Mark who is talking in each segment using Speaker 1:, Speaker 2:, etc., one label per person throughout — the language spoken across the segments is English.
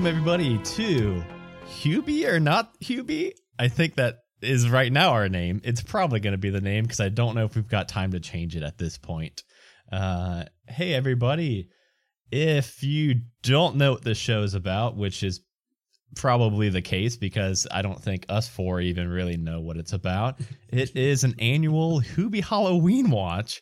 Speaker 1: welcome everybody to Hubie or not Hubie. I think that is right now our name. It's probably going to be the name because I don't know if we've got time to change it at this point. Uh, hey, everybody. If you don't know what this show is about, which is probably the case because I don't think us four even really know what it's about, it is an annual Hubie Halloween watch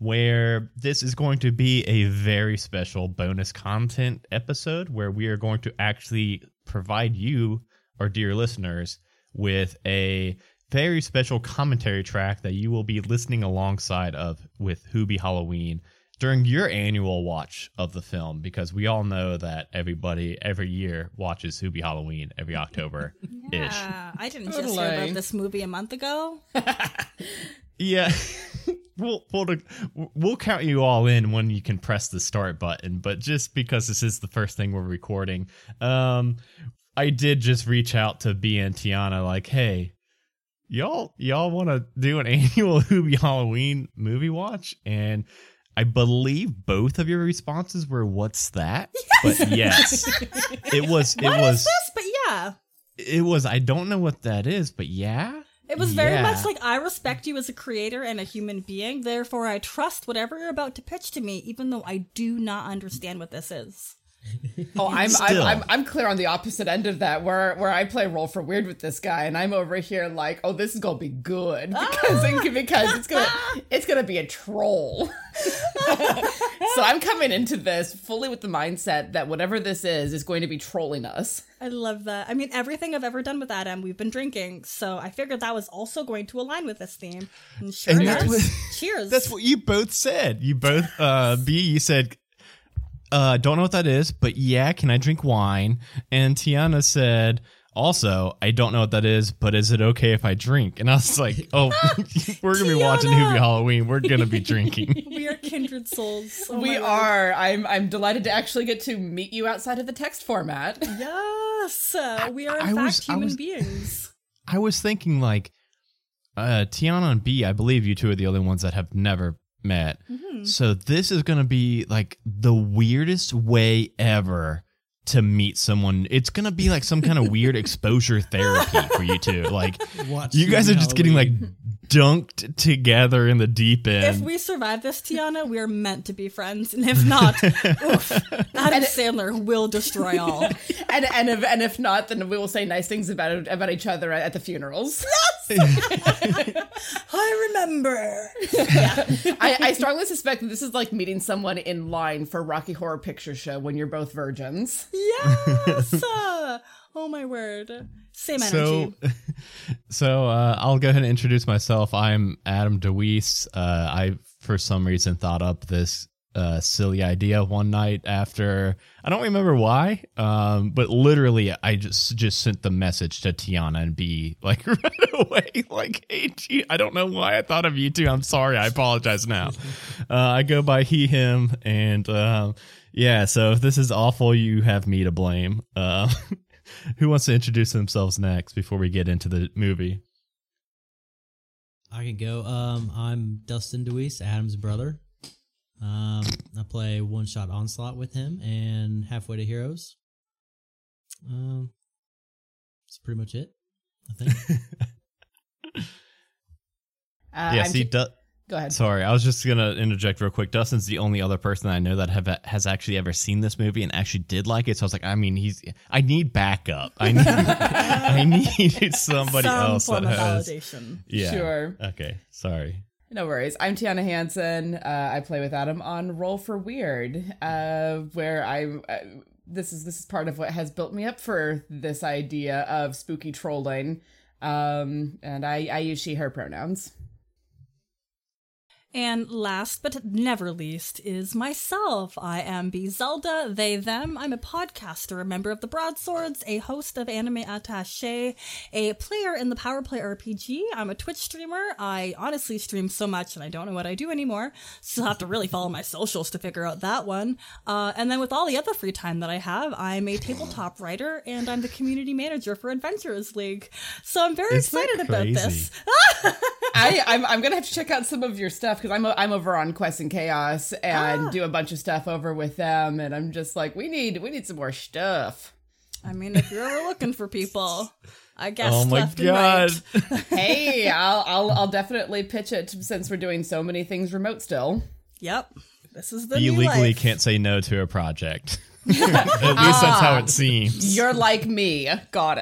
Speaker 1: where this is going to be a very special bonus content episode where we are going to actually provide you, our dear listeners, with a very special commentary track that you will be listening alongside of with Hubie Halloween during your annual watch of the film because we all know that everybody every year watches Hubie Halloween every October ish.
Speaker 2: Yeah, I didn't just hear about this movie a month ago.
Speaker 1: Yeah. we'll, we'll we'll count you all in when you can press the start button, but just because this is the first thing we're recording, um I did just reach out to B and Tiana like, "Hey, y'all y'all want to do an annual Hubie Halloween movie watch?" And I believe both of your responses were what's that? But yes. it was it
Speaker 2: What
Speaker 1: was
Speaker 2: this? But yeah,
Speaker 1: it was I don't know what that is, but yeah.
Speaker 2: It was very
Speaker 1: Yeah.
Speaker 2: much like I respect you as a creator and a human being. Therefore, I trust whatever you're about to pitch to me, even though I do not understand what this is.
Speaker 3: Oh, I'm, I'm I'm I'm clear on the opposite end of that, where where I play role for weird with this guy, and I'm over here like, oh, this is gonna be good because because it's gonna it's gonna be a troll. so I'm coming into this fully with the mindset that whatever this is is going to be trolling us.
Speaker 2: I love that. I mean, everything I've ever done with Adam, we've been drinking, so I figured that was also going to align with this theme. And sure
Speaker 1: And that's what-
Speaker 2: Cheers.
Speaker 1: That's what you both said. You both, uh, B, you said, uh, don't know what that is, but yeah, can I drink wine? And Tiana said, also, I don't know what that is, but is it okay if I drink? And I was like, oh, we're going to be watching
Speaker 2: Tiana!
Speaker 1: Halloween. We're going to be drinking.
Speaker 2: we are kindred souls. Oh
Speaker 3: we are. I'm I'm delighted to actually get to meet you outside of the text format.
Speaker 2: Yes, uh, we are in
Speaker 1: I
Speaker 2: fact
Speaker 1: was- I
Speaker 2: human
Speaker 1: was-
Speaker 2: beings.
Speaker 1: I was thinking, like, uh, Tiana and B, I believe you two are the only ones that have never met.
Speaker 2: Mm-hmm.
Speaker 1: So this is going to be like the weirdest way ever to meet someone. It's going to be like some kind of weird exposure therapy for you two. Like
Speaker 4: Watch
Speaker 1: you guys are just getting like dunked together in the deep end.
Speaker 2: If we survive this, Tiana, we are meant to be friends, and if not, oof, Adam Sandler will destroy all.
Speaker 3: and and if and if not, then we will say nice things about about each other at, at the funerals.
Speaker 2: I remember.
Speaker 3: I, I strongly suspect that this is like meeting someone in line for Rocky Horror Picture Show when you're both virgins.
Speaker 2: Yes. uh, oh my word. Same energy.
Speaker 1: so so uh, I'll go ahead and introduce myself. I'm Adam DeWeese. Uh, I for some reason thought up this uh, silly idea one night after I don't remember why, um, but literally I just just sent the message to Tiana and B like right away, like, "Hey, gee, I don't know why I thought of you two. I'm sorry. I apologize now." uh, I go by he him, and um, yeah. So if this is awful, you have me to blame. Uh, who wants to introduce themselves next before we get into the movie?
Speaker 4: I can go. Um, I'm Dustin DeWeese, Adam's brother. Um, I play one shot onslaught with him and halfway to heroes. Um, that's pretty much it. I think.
Speaker 3: Uh,
Speaker 1: yeah,
Speaker 3: I'm
Speaker 1: see,
Speaker 3: Ti-
Speaker 1: Du-
Speaker 3: go ahead.
Speaker 1: sorry, I was just gonna interject real quick. Dustin's the only other person I know that have has actually ever seen this movie and actually did like it. So I was like, I mean, he's. I need backup. I need. I need somebody
Speaker 2: Some
Speaker 1: else
Speaker 2: form
Speaker 1: that
Speaker 2: of
Speaker 1: has.
Speaker 2: validation.
Speaker 1: Yeah.
Speaker 3: Sure.
Speaker 1: Okay. Sorry.
Speaker 3: No worries. I'm Tiana Hansen. Uh, I play with Adam on Roll for Weird, uh, where I. Uh, this is this is part of what has built me up for this idea of spooky trolling, um, and I, I use she her pronouns.
Speaker 2: And last but never least is myself. I am B Zelda, they, them. I'm a podcaster, a member of the Broadswords, a host of Anime Attache, a player in the Power Play RPG. I'm a Twitch streamer. I honestly stream so much and I don't know what I do anymore. So I'll have to really follow my socials to figure out that one. Uh, and then with all the other free time that I have, I'm a tabletop writer and I'm the community manager for Adventurers League. So I'm very
Speaker 1: Isn't
Speaker 2: excited about this.
Speaker 3: I, I'm, I'm gonna have to check out some of your stuff because I'm o- I'm over on Quest and Chaos and
Speaker 2: Ah.
Speaker 3: do a bunch of stuff over with them, and I'm just like, we need we need some more stuff.
Speaker 2: I mean, if you're ever looking for people, I guess.
Speaker 1: oh my
Speaker 2: left and
Speaker 1: god.
Speaker 2: right.
Speaker 3: hey, I'll, I'll I'll definitely pitch it since we're doing so many things remote still.
Speaker 2: Yep. This is the
Speaker 1: you
Speaker 2: new
Speaker 1: legally
Speaker 2: life.
Speaker 1: can't say no to a project. At least that's how it seems.
Speaker 3: You're like me. Got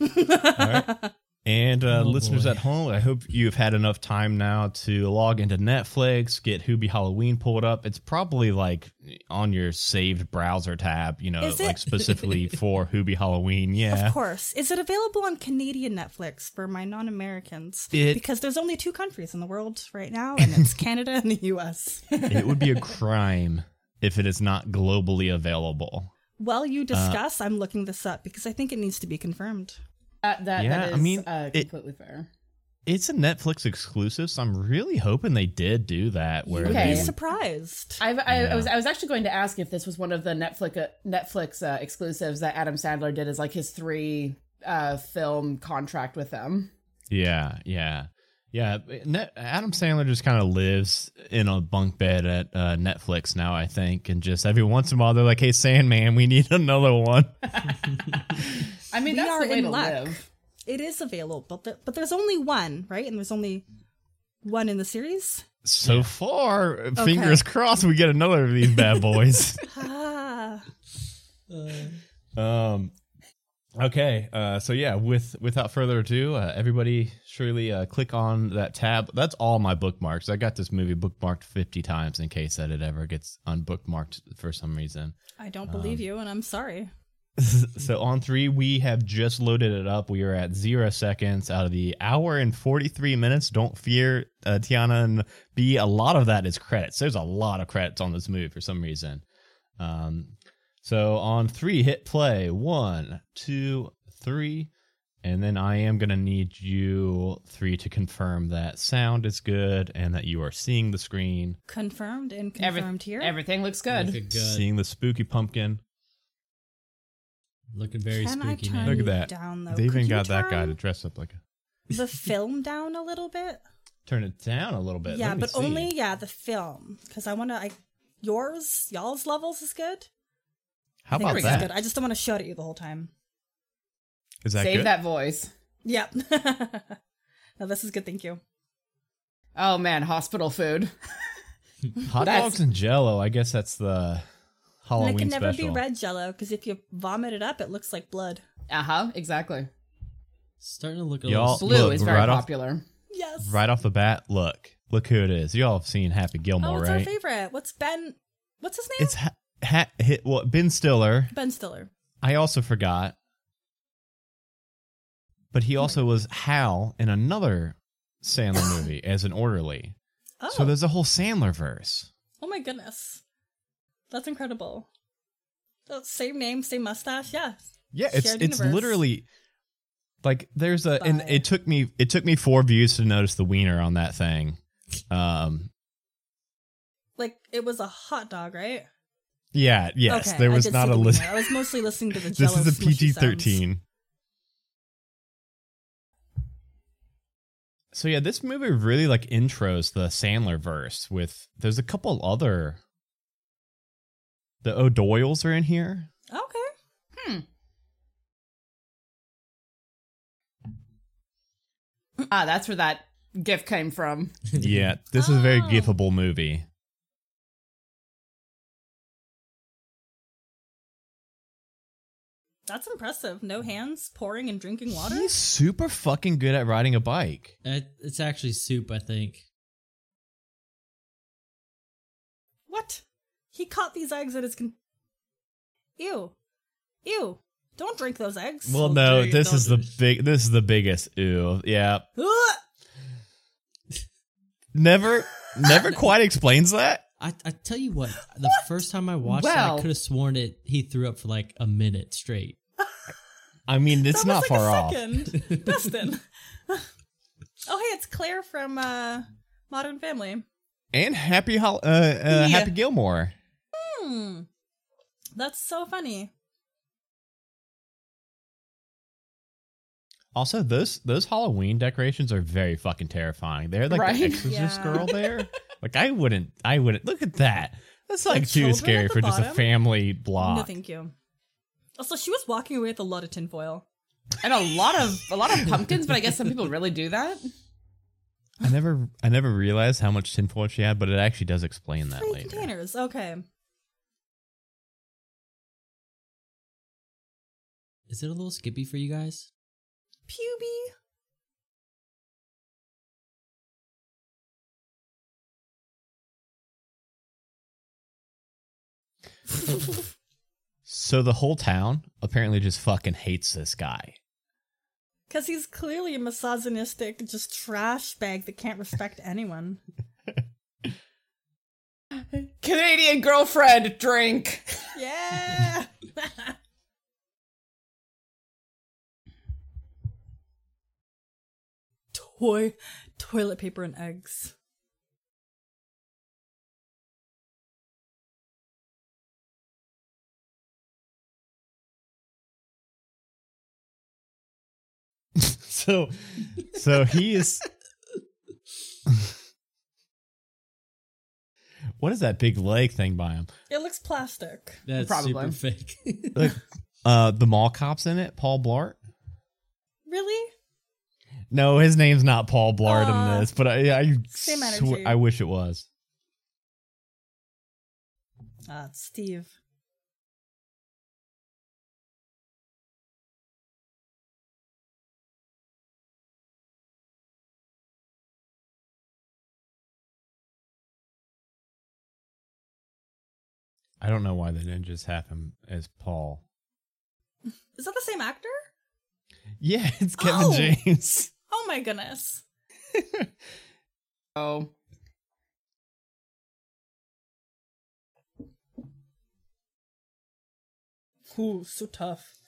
Speaker 3: it.
Speaker 1: And uh,
Speaker 4: Oh,
Speaker 1: listeners
Speaker 4: boy.
Speaker 1: at home, I hope you've had enough time now to log into Netflix, get Hubie Halloween pulled up. It's probably like on your saved browser tab, you know,
Speaker 2: Is
Speaker 1: like
Speaker 2: it?
Speaker 1: specifically for Hubie Halloween. Yeah.
Speaker 2: Of course. Is it available on Canadian Netflix for my non Americans? Because there's only two countries in the world right now, and it's Canada and the US.
Speaker 1: it would be a crime if it is not globally available.
Speaker 2: While you discuss, I'm looking this up because I think it needs to be confirmed.
Speaker 3: That, that,
Speaker 1: Yeah,
Speaker 3: that
Speaker 1: I mean,
Speaker 3: uh,
Speaker 1: it-
Speaker 3: completely fair.
Speaker 1: It's a Netflix exclusive, so I'm really hoping they did do that. Where
Speaker 2: You'd
Speaker 3: Okay.
Speaker 2: be
Speaker 1: they,
Speaker 2: surprised.
Speaker 3: I've, I,
Speaker 1: Yeah.
Speaker 3: I was I was actually going to ask if this was one of the Netflix uh, Netflix uh, exclusives that Adam Sandler did as like his three uh, film contract with them.
Speaker 1: Yeah, yeah, yeah. Net, Adam Sandler just kind of lives in a bunk bed at uh, Netflix now, I think, and just every once in a while they're like, "Hey, Sandman, we need another one."
Speaker 3: I mean,
Speaker 2: We
Speaker 3: that's
Speaker 2: are
Speaker 3: the way
Speaker 2: in
Speaker 3: to
Speaker 2: luck.
Speaker 3: live.
Speaker 2: It is available, but, the, but there's only one, right? And there's only one in the series?
Speaker 1: so far, fingers crossed, we get another of these bad boys.
Speaker 2: Ah.
Speaker 1: um, okay, uh, so yeah, with without further ado, uh, everybody surely uh, click on that tab. That's all my bookmarks. I got this movie bookmarked fifty times in case that it ever gets unbookmarked for some reason.
Speaker 2: I don't believe
Speaker 1: Um,
Speaker 2: you, and I'm sorry.
Speaker 1: so on three, we have just loaded it up. We are at zero seconds out of the hour and 43 minutes. Don't fear, uh, Tiana and B. A lot of that is credits. There's a lot of credits on this movie for some reason. Um, so on three, hit play. One, two, three. And then I am going to need you three to confirm that sound is good and that you are seeing the screen,
Speaker 2: Confirmed and
Speaker 3: Every-
Speaker 2: confirmed here.
Speaker 3: Everything looks good.
Speaker 4: Looking good.
Speaker 1: seeing the spooky pumpkin.
Speaker 4: Looking very
Speaker 2: Can I
Speaker 4: spooky
Speaker 2: turn
Speaker 4: now.
Speaker 1: Look at that.
Speaker 2: Down, though?
Speaker 1: They even
Speaker 2: Could you
Speaker 1: got that guy to
Speaker 2: turn
Speaker 1: dress up like a.
Speaker 2: the film down a little bit.
Speaker 1: Turn it down a little bit.
Speaker 2: yeah,
Speaker 1: Let me
Speaker 2: but
Speaker 1: see.
Speaker 2: only yeah the film because I want to. I yours y'all's levels is good.
Speaker 1: How
Speaker 2: I think
Speaker 1: about
Speaker 2: ours
Speaker 1: that?
Speaker 2: is good. I just don't want to shout at you the whole time.
Speaker 1: Is that
Speaker 3: Save
Speaker 1: good?
Speaker 3: that voice.
Speaker 2: Yep. no, this is good. Thank you.
Speaker 3: Oh man, hospital food.
Speaker 1: Hot
Speaker 3: That's-
Speaker 1: dogs and Jello. I guess that's the Halloween
Speaker 2: and it can never
Speaker 1: special.
Speaker 2: be red Jello because if you vomit it up, it looks like blood.
Speaker 3: Uh huh. Exactly.
Speaker 4: Starting to look a
Speaker 1: Y'all-
Speaker 4: little.
Speaker 3: Blue
Speaker 1: Look,
Speaker 3: is very
Speaker 1: right off-
Speaker 3: popular.
Speaker 2: Yes.
Speaker 1: Right off the bat, look, look who it is. Y'all have seen Happy
Speaker 2: Oh,
Speaker 1: Gilmore,
Speaker 2: what's our
Speaker 1: right?
Speaker 2: favorite? What's Ben? What's his name?
Speaker 1: It's ha- ha- hit, well, Ben Stiller.
Speaker 2: Ben Stiller.
Speaker 1: I also forgot, but he also was Hal in another Sandler movie as an orderly.
Speaker 2: Oh,
Speaker 1: So there's a whole Sandler verse.
Speaker 2: oh my goodness, that's incredible. Oh, same name, same mustache. Yeah.
Speaker 1: Yeah, it's
Speaker 2: Shared
Speaker 1: it's
Speaker 2: universe.
Speaker 1: literally like there's a and it took me it took me four views to notice the wiener on that thing. Um
Speaker 2: Like it was a hot dog, right?
Speaker 1: yeah, yes,
Speaker 2: okay,
Speaker 1: there was not a list.
Speaker 2: I was mostly listening to the.
Speaker 1: This is a PG thirteen. So yeah, this movie really like intros the Sandler verse with there's a couple other the O'Doyles are in here.
Speaker 2: Okay. Hmm.
Speaker 3: Ah, that's where that gift came from.
Speaker 1: Yeah, this is a very
Speaker 2: Oh.
Speaker 1: gifable movie.
Speaker 2: That's impressive. No hands pouring and drinking water.
Speaker 1: He's super fucking good at riding a bike.
Speaker 4: It- It's actually soup, I think.
Speaker 2: What? He caught these eggs at his. Con- Ew. Ew. Don't drink those eggs.
Speaker 1: Well,
Speaker 4: Well,
Speaker 1: no,
Speaker 4: there
Speaker 1: this is the big. This is the biggest. ew. yeah.
Speaker 2: Ugh!
Speaker 1: Never, never quite explains that.
Speaker 4: I, I tell you what, the first time I watched it,
Speaker 3: Well-
Speaker 4: I could have sworn it. He threw up for like a minute straight.
Speaker 1: I mean, it's
Speaker 2: That
Speaker 1: not
Speaker 2: was
Speaker 1: far
Speaker 2: a
Speaker 1: off.
Speaker 2: second. Dustin. oh, hey, it's Claire from uh, Modern Family.
Speaker 1: And Happy Hol- uh, uh,
Speaker 3: Yeah.
Speaker 1: Happy Gilmore.
Speaker 2: Hmm. That's so funny.
Speaker 1: Also, those those Halloween decorations are very fucking terrifying. They're like
Speaker 3: Right?
Speaker 1: the Exorcist
Speaker 2: Yeah.
Speaker 1: girl there. Like I wouldn't, I wouldn't look at that. That's like too scary
Speaker 2: at the
Speaker 1: for just a
Speaker 2: bottom?
Speaker 1: family
Speaker 2: No,
Speaker 1: block.
Speaker 2: thank you. Also, she was walking away with a lot of tinfoil.
Speaker 3: And a lot of a lot of pumpkins, but I guess some people really do that.
Speaker 1: I never I never realized how much tinfoil she had, but it actually does explain that
Speaker 2: Three
Speaker 1: later.
Speaker 2: containers. Okay.
Speaker 4: Is it a little skippy for you guys?
Speaker 2: Puby.
Speaker 1: So the whole town apparently just fucking hates this guy.
Speaker 2: Because he's clearly a misogynistic, just trash bag that can't respect anyone.
Speaker 3: Canadian girlfriend, drink.
Speaker 2: Yeah. Toy, toilet paper and eggs.
Speaker 1: so so he is What is that big leg thing by him?
Speaker 2: It looks plastic.
Speaker 4: That's
Speaker 3: Probably.
Speaker 4: super fake.
Speaker 1: Look, uh the mall cops in it, Paul Blart?
Speaker 2: Really?
Speaker 1: No, his name's not Paul Blart
Speaker 2: Aw.
Speaker 1: in this, but I I,
Speaker 2: Same
Speaker 1: sw-. I wish it was.
Speaker 2: Ah, it's Steve.
Speaker 1: I don't know why they didn't just have him as Paul.
Speaker 2: Is that the same actor?
Speaker 1: Yeah, it's Kevin
Speaker 2: Oh.
Speaker 1: James.
Speaker 2: Oh my goodness.
Speaker 3: Oh,
Speaker 2: Ooh, so tough.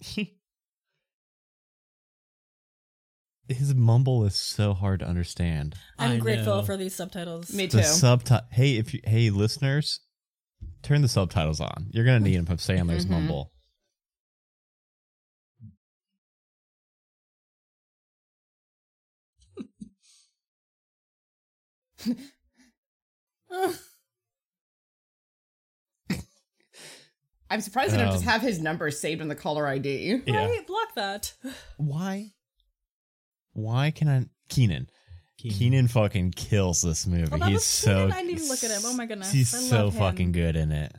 Speaker 1: His mumble is so hard to understand.
Speaker 2: I'm
Speaker 4: I
Speaker 2: grateful
Speaker 4: know.
Speaker 2: for these subtitles.
Speaker 3: me too.
Speaker 1: The subtitle. Hey, if you, hey listeners, turn the subtitles on. You're gonna need them for Sandler's
Speaker 3: Mhm.
Speaker 1: mumble.
Speaker 3: I'm surprised they don't just
Speaker 1: Um,
Speaker 3: have his number saved on the caller ID.
Speaker 1: Yeah.
Speaker 2: Right, block that.
Speaker 1: Why? Why can I? Kenan.
Speaker 4: Kenan.
Speaker 1: Kenan fucking kills this movie.
Speaker 2: Oh, that
Speaker 1: he's
Speaker 2: was
Speaker 1: so.
Speaker 2: Kenan? I didn't even look at him. Oh my goodness.
Speaker 1: He's
Speaker 2: I
Speaker 1: so
Speaker 2: him.
Speaker 1: fucking good in it.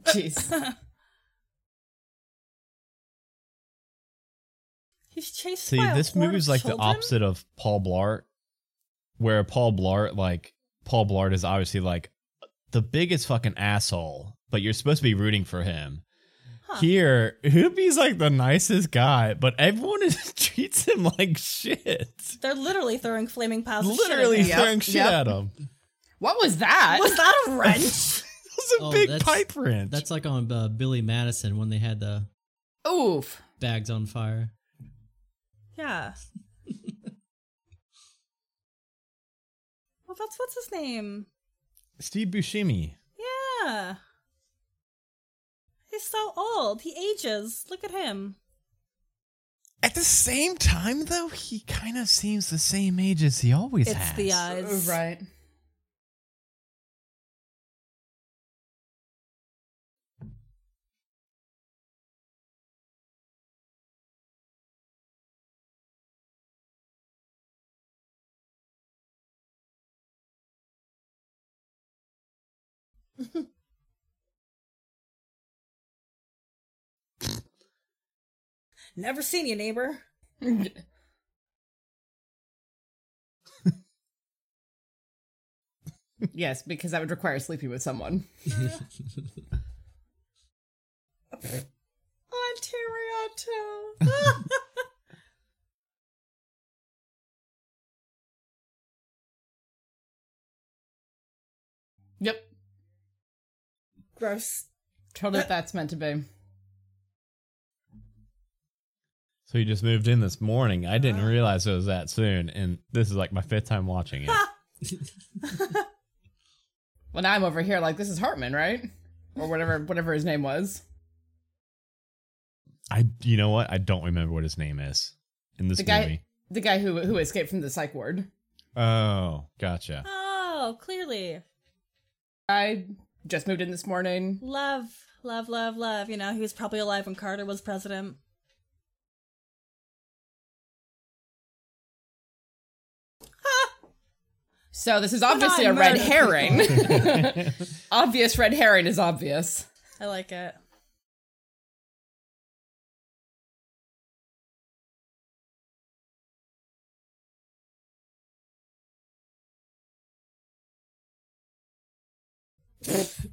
Speaker 3: Jeez.
Speaker 2: He's chased
Speaker 1: See,
Speaker 2: by
Speaker 1: this
Speaker 2: horde
Speaker 1: movie's
Speaker 2: of
Speaker 1: like the opposite of Paul Blart, where Paul Blart, like Paul Blart, is obviously like the biggest fucking asshole, but you're supposed to be rooting for him.
Speaker 2: Huh.
Speaker 1: Here, Hoopy's like the nicest guy, but everyone is, treats him like shit.
Speaker 2: They're literally throwing flaming piles of
Speaker 1: Literally
Speaker 2: shit at him.
Speaker 3: Yep,
Speaker 1: throwing shit
Speaker 3: yep.
Speaker 1: at him.
Speaker 3: what was that?
Speaker 2: Was that a wrench?
Speaker 1: It was a
Speaker 4: Oh,
Speaker 1: big pipe wrench.
Speaker 4: That's like on uh, Billy Madison when they had the
Speaker 3: Oof.
Speaker 4: bags on fire.
Speaker 2: yeah. Well, that's what's his name?
Speaker 1: Steve Buscemi.
Speaker 2: Yeah. He's so old. He ages. Look at him.
Speaker 1: At the same time, though, he kind of seems the same age as he always
Speaker 2: It's
Speaker 1: has.
Speaker 2: the eyes.
Speaker 3: Right.
Speaker 2: Never seen you, neighbor.
Speaker 3: yes, because that would require sleeping with someone.
Speaker 2: Ontario.
Speaker 3: Yep.
Speaker 2: Gross.
Speaker 3: Totally uh, what that's meant to be.
Speaker 1: So he just moved in this morning. I didn't realize it was that soon, and this is like my fifth time watching it.
Speaker 3: Well, now I'm over here like, this is Hartman, right? or whatever whatever his name was.
Speaker 1: I you know what? I don't remember what his name is in this
Speaker 3: The guy
Speaker 1: movie.
Speaker 3: the guy who who escaped from the psych ward.
Speaker 1: Oh, gotcha.
Speaker 2: Oh, clearly.
Speaker 3: I just moved in this morning.
Speaker 2: Love, love, love, love. You know, he was probably alive when Carter was president.
Speaker 3: So this is obviously a red herring. obvious red herring is obvious.
Speaker 2: I like it.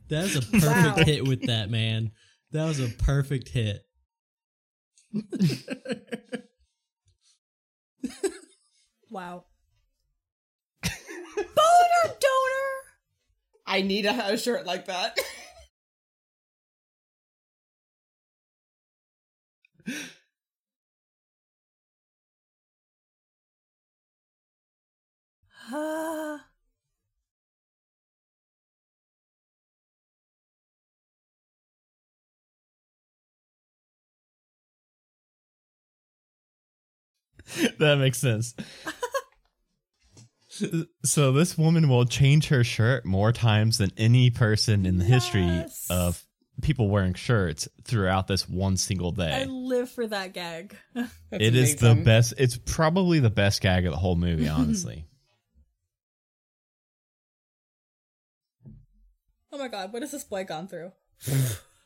Speaker 4: That was a perfect
Speaker 2: Wow.
Speaker 4: hit with that man. That was a perfect hit.
Speaker 2: Wow. Boner donor.
Speaker 3: I need a, a shirt like that.
Speaker 2: Ah.
Speaker 1: that makes sense. so this woman will change her shirt more times than any person in the history of people wearing shirts throughout this one single day.
Speaker 2: I live for that gag.
Speaker 3: That's
Speaker 1: It is the best. It's probably the best gag of the whole movie, honestly.
Speaker 2: oh my god, what has this boy gone through?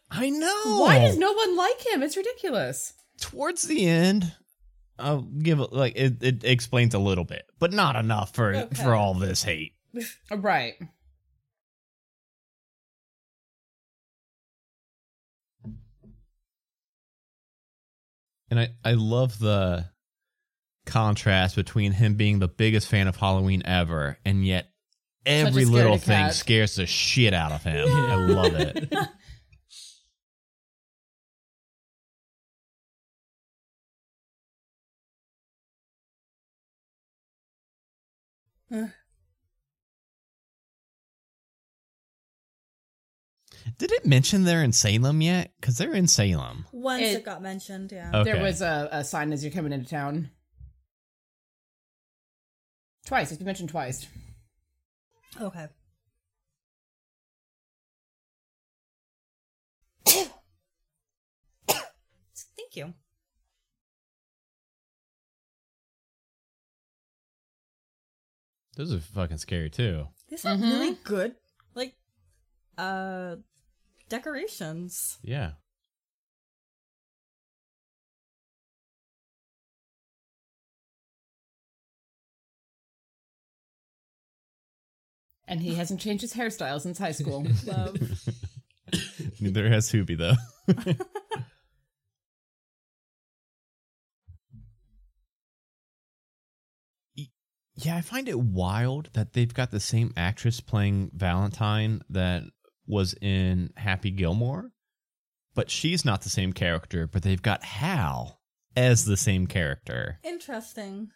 Speaker 1: I know.
Speaker 3: Why does no one like him? It's ridiculous.
Speaker 1: Towards the end, I'll give it like it, it explains a little bit, but not enough for
Speaker 2: Okay.
Speaker 1: for all this hate.
Speaker 3: Right.
Speaker 1: And I, I love the contrast between him being the biggest fan of Halloween ever, and yet every little thing
Speaker 3: cat.
Speaker 1: scares the shit out of him. I love it. Did it mention they're in Salem yet? Because they're in Salem.
Speaker 2: Once it,
Speaker 3: It-
Speaker 2: got mentioned, yeah.
Speaker 1: Okay.
Speaker 3: There was a, a sign as you're coming into town. Twice. It's been mentioned twice.
Speaker 2: Okay. Thank you.
Speaker 1: Those are fucking scary too.
Speaker 2: These are really good, like, uh, decorations.
Speaker 1: Yeah.
Speaker 3: And he hasn't changed his hairstyle since high school.
Speaker 1: Neither has Hubie though. yeah, I find it wild that they've got the same actress playing Valentine that was in Happy Gilmore, but she's not the same character, but they've got Hal as the same character.
Speaker 2: Interesting.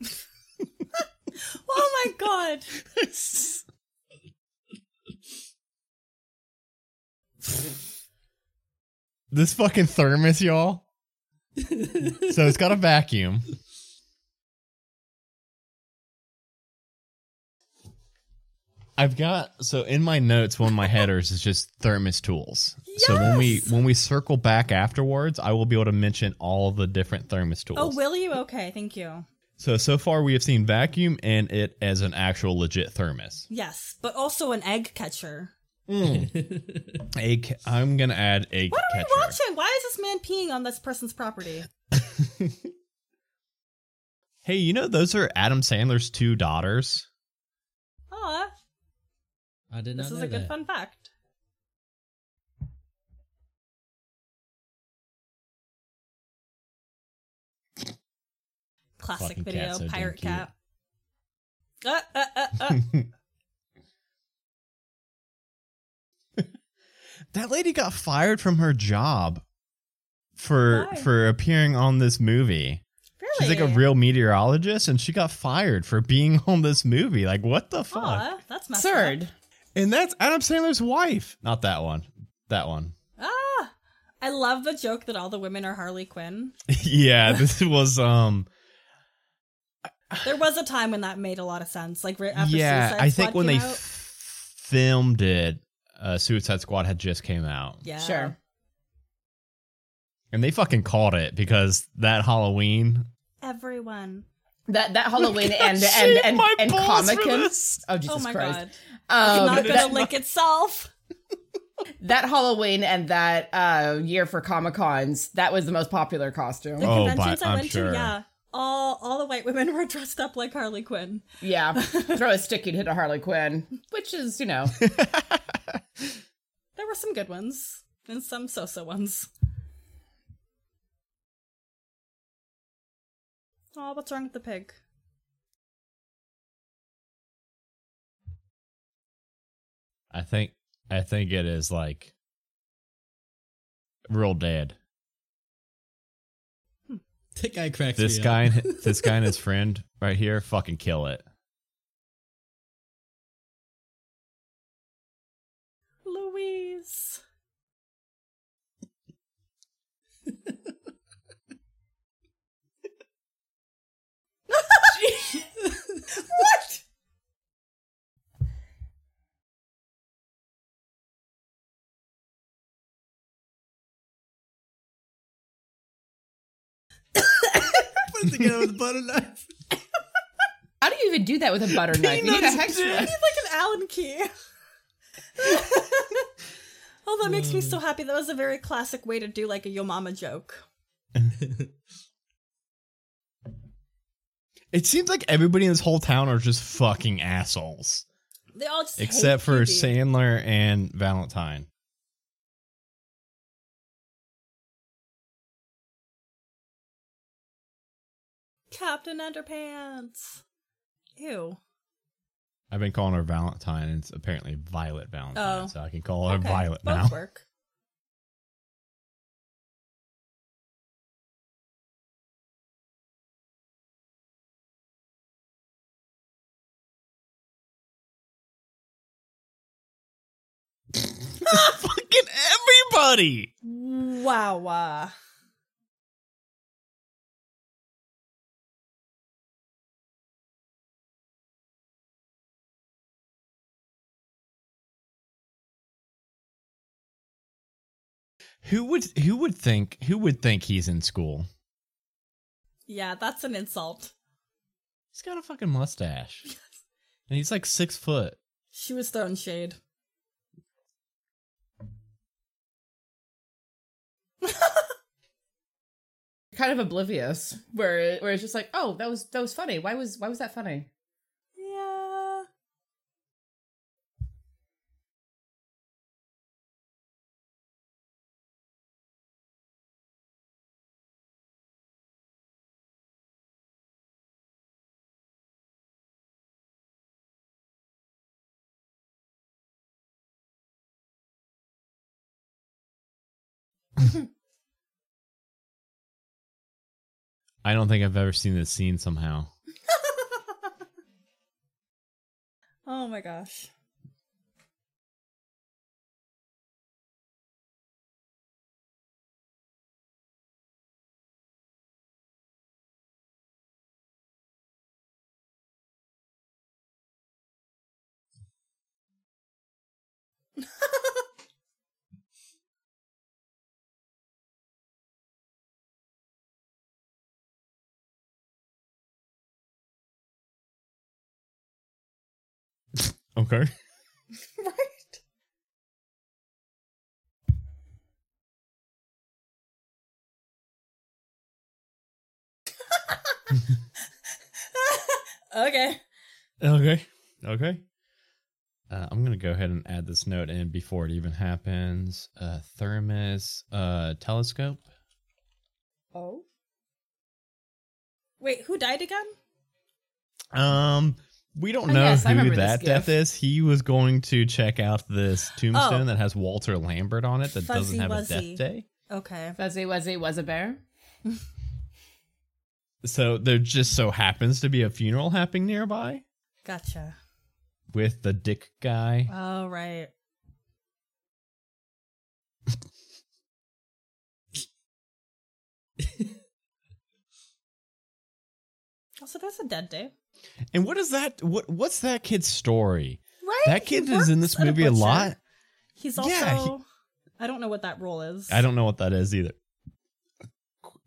Speaker 2: oh my god.
Speaker 1: This fucking thermos, y'all. so it's got a vacuum. I've got so in my notes one of my headers is just thermos tools. So when we when we circle back afterwards, I will be able to mention all the different thermos tools.
Speaker 2: Oh, will you? Okay, thank you.
Speaker 1: so so far we have seen vacuum and it as an actual legit thermos.
Speaker 2: Yes, but also an egg catcher.
Speaker 1: Egg, I'm gonna add egg
Speaker 2: What are
Speaker 1: catcher.
Speaker 2: we watching? Why is this man peeing on this person's property?
Speaker 1: Hey, you know those are Adam Sandler's two daughters.
Speaker 2: Aw,
Speaker 4: I did not
Speaker 2: this is
Speaker 4: know
Speaker 2: a good fun fact. Classic
Speaker 1: Fucking
Speaker 2: video,
Speaker 1: cat's so damn
Speaker 2: pirate
Speaker 1: cute.
Speaker 2: cat. Uh, uh, uh,
Speaker 1: that lady got fired from her job for
Speaker 2: Why?
Speaker 1: for appearing on this movie. She's like a real meteorologist, and she got fired for being on this movie. Like, what the fuck?
Speaker 2: Aw, that's messed up.
Speaker 3: Absurd.
Speaker 1: And that's Adam Sandler's wife. Not that one. That one.
Speaker 2: Ah, I love the joke that all the women are Harley Quinn.
Speaker 1: yeah, this was um.
Speaker 2: There was a time when that made a lot of sense. Like right after
Speaker 1: yeah,
Speaker 2: Suicide
Speaker 1: I think
Speaker 2: Squad
Speaker 1: when they
Speaker 2: out.
Speaker 1: filmed it, uh, Suicide Squad had just came out,
Speaker 2: yeah,
Speaker 3: Sure.
Speaker 1: and they fucking called it because that Halloween.
Speaker 2: everyone.
Speaker 3: That that Halloween
Speaker 1: God,
Speaker 3: and and
Speaker 1: shave
Speaker 3: and, and Comic
Speaker 1: for
Speaker 3: Con. Oh Jesus
Speaker 2: oh my
Speaker 3: Christ!
Speaker 2: god,
Speaker 3: Um,
Speaker 2: not gonna
Speaker 3: that,
Speaker 2: lick itself.
Speaker 3: that Halloween and that uh, year for Comic Cons, that was the most popular costume.
Speaker 2: The
Speaker 1: Oh,
Speaker 2: conventions
Speaker 1: but
Speaker 2: I
Speaker 1: I'm
Speaker 2: went
Speaker 1: sure.
Speaker 2: to, yeah, all all the white women were dressed up like Harley Quinn.
Speaker 3: Yeah, throw a stick, you'd hit a Harley Quinn, which is you know
Speaker 2: There were some good ones and some so-so ones. Oh, what's wrong with the pig?
Speaker 1: I think I think it is like real dead. Hmm.
Speaker 4: That guy cracks
Speaker 1: This
Speaker 4: me
Speaker 1: guy,
Speaker 4: up.
Speaker 1: and, this guy and his friend right here, fucking kill it.
Speaker 2: Louise. what?
Speaker 4: Put it together with a butter knife.
Speaker 3: how do you even do that with a butter knife? You need a hex
Speaker 2: I
Speaker 3: knife.
Speaker 2: need like an Allen key. Oh, that makes me mm. so happy. That was a very classic way to do like a yo mama joke.
Speaker 1: It seems like everybody in this whole town are just fucking assholes,
Speaker 2: They all just
Speaker 1: except for
Speaker 2: Phoebe.
Speaker 1: Sandler and Valentine.
Speaker 2: Captain Underpants. Ew.
Speaker 1: I've been calling her Valentine, and it's apparently Violet Valentine,
Speaker 2: Oh.
Speaker 1: so I can call her
Speaker 2: Okay,
Speaker 1: Violet
Speaker 2: both
Speaker 1: now.
Speaker 2: work.
Speaker 1: fucking everybody.
Speaker 2: Wow. Uh,
Speaker 1: Who would who would think who would think he's in school?
Speaker 2: yeah, that's an insult.
Speaker 1: He's got a fucking mustache, and he's like six foot.
Speaker 2: She was throwing shade.
Speaker 3: Kind of oblivious, where it, where it's just like, oh, that was that was funny. Why was why was that funny?
Speaker 1: I don't think I've ever seen this scene somehow.
Speaker 2: oh my gosh.
Speaker 1: Okay.
Speaker 2: right? okay.
Speaker 1: Okay. Okay. Uh, I'm gonna go ahead and add this note in before it even happens. Uh, thermos, uh, telescope.
Speaker 2: Oh. Wait, who died again?
Speaker 1: Um, we don't
Speaker 3: Oh,
Speaker 1: know
Speaker 3: yes,
Speaker 1: who that death is. He was going to check out this tombstone
Speaker 2: Oh.
Speaker 1: that has Walter Lambert on it that
Speaker 2: Fuzzy
Speaker 1: doesn't have
Speaker 2: Wuzzy.
Speaker 1: a death day.
Speaker 2: Okay.
Speaker 3: Fuzzy Wuzzy was a bear.
Speaker 1: So there just so happens to be a funeral happening nearby
Speaker 2: Gotcha.
Speaker 1: with the dick guy.
Speaker 2: Oh, right. also, there's a dead day.
Speaker 1: And what is that? What what's that kid's story?
Speaker 2: Right?
Speaker 1: That
Speaker 2: He
Speaker 1: kid is in this movie a
Speaker 2: butcher.
Speaker 1: lot.
Speaker 2: He's also.
Speaker 1: Yeah, he-
Speaker 2: I don't know what that role is.
Speaker 1: I don't know what that is either.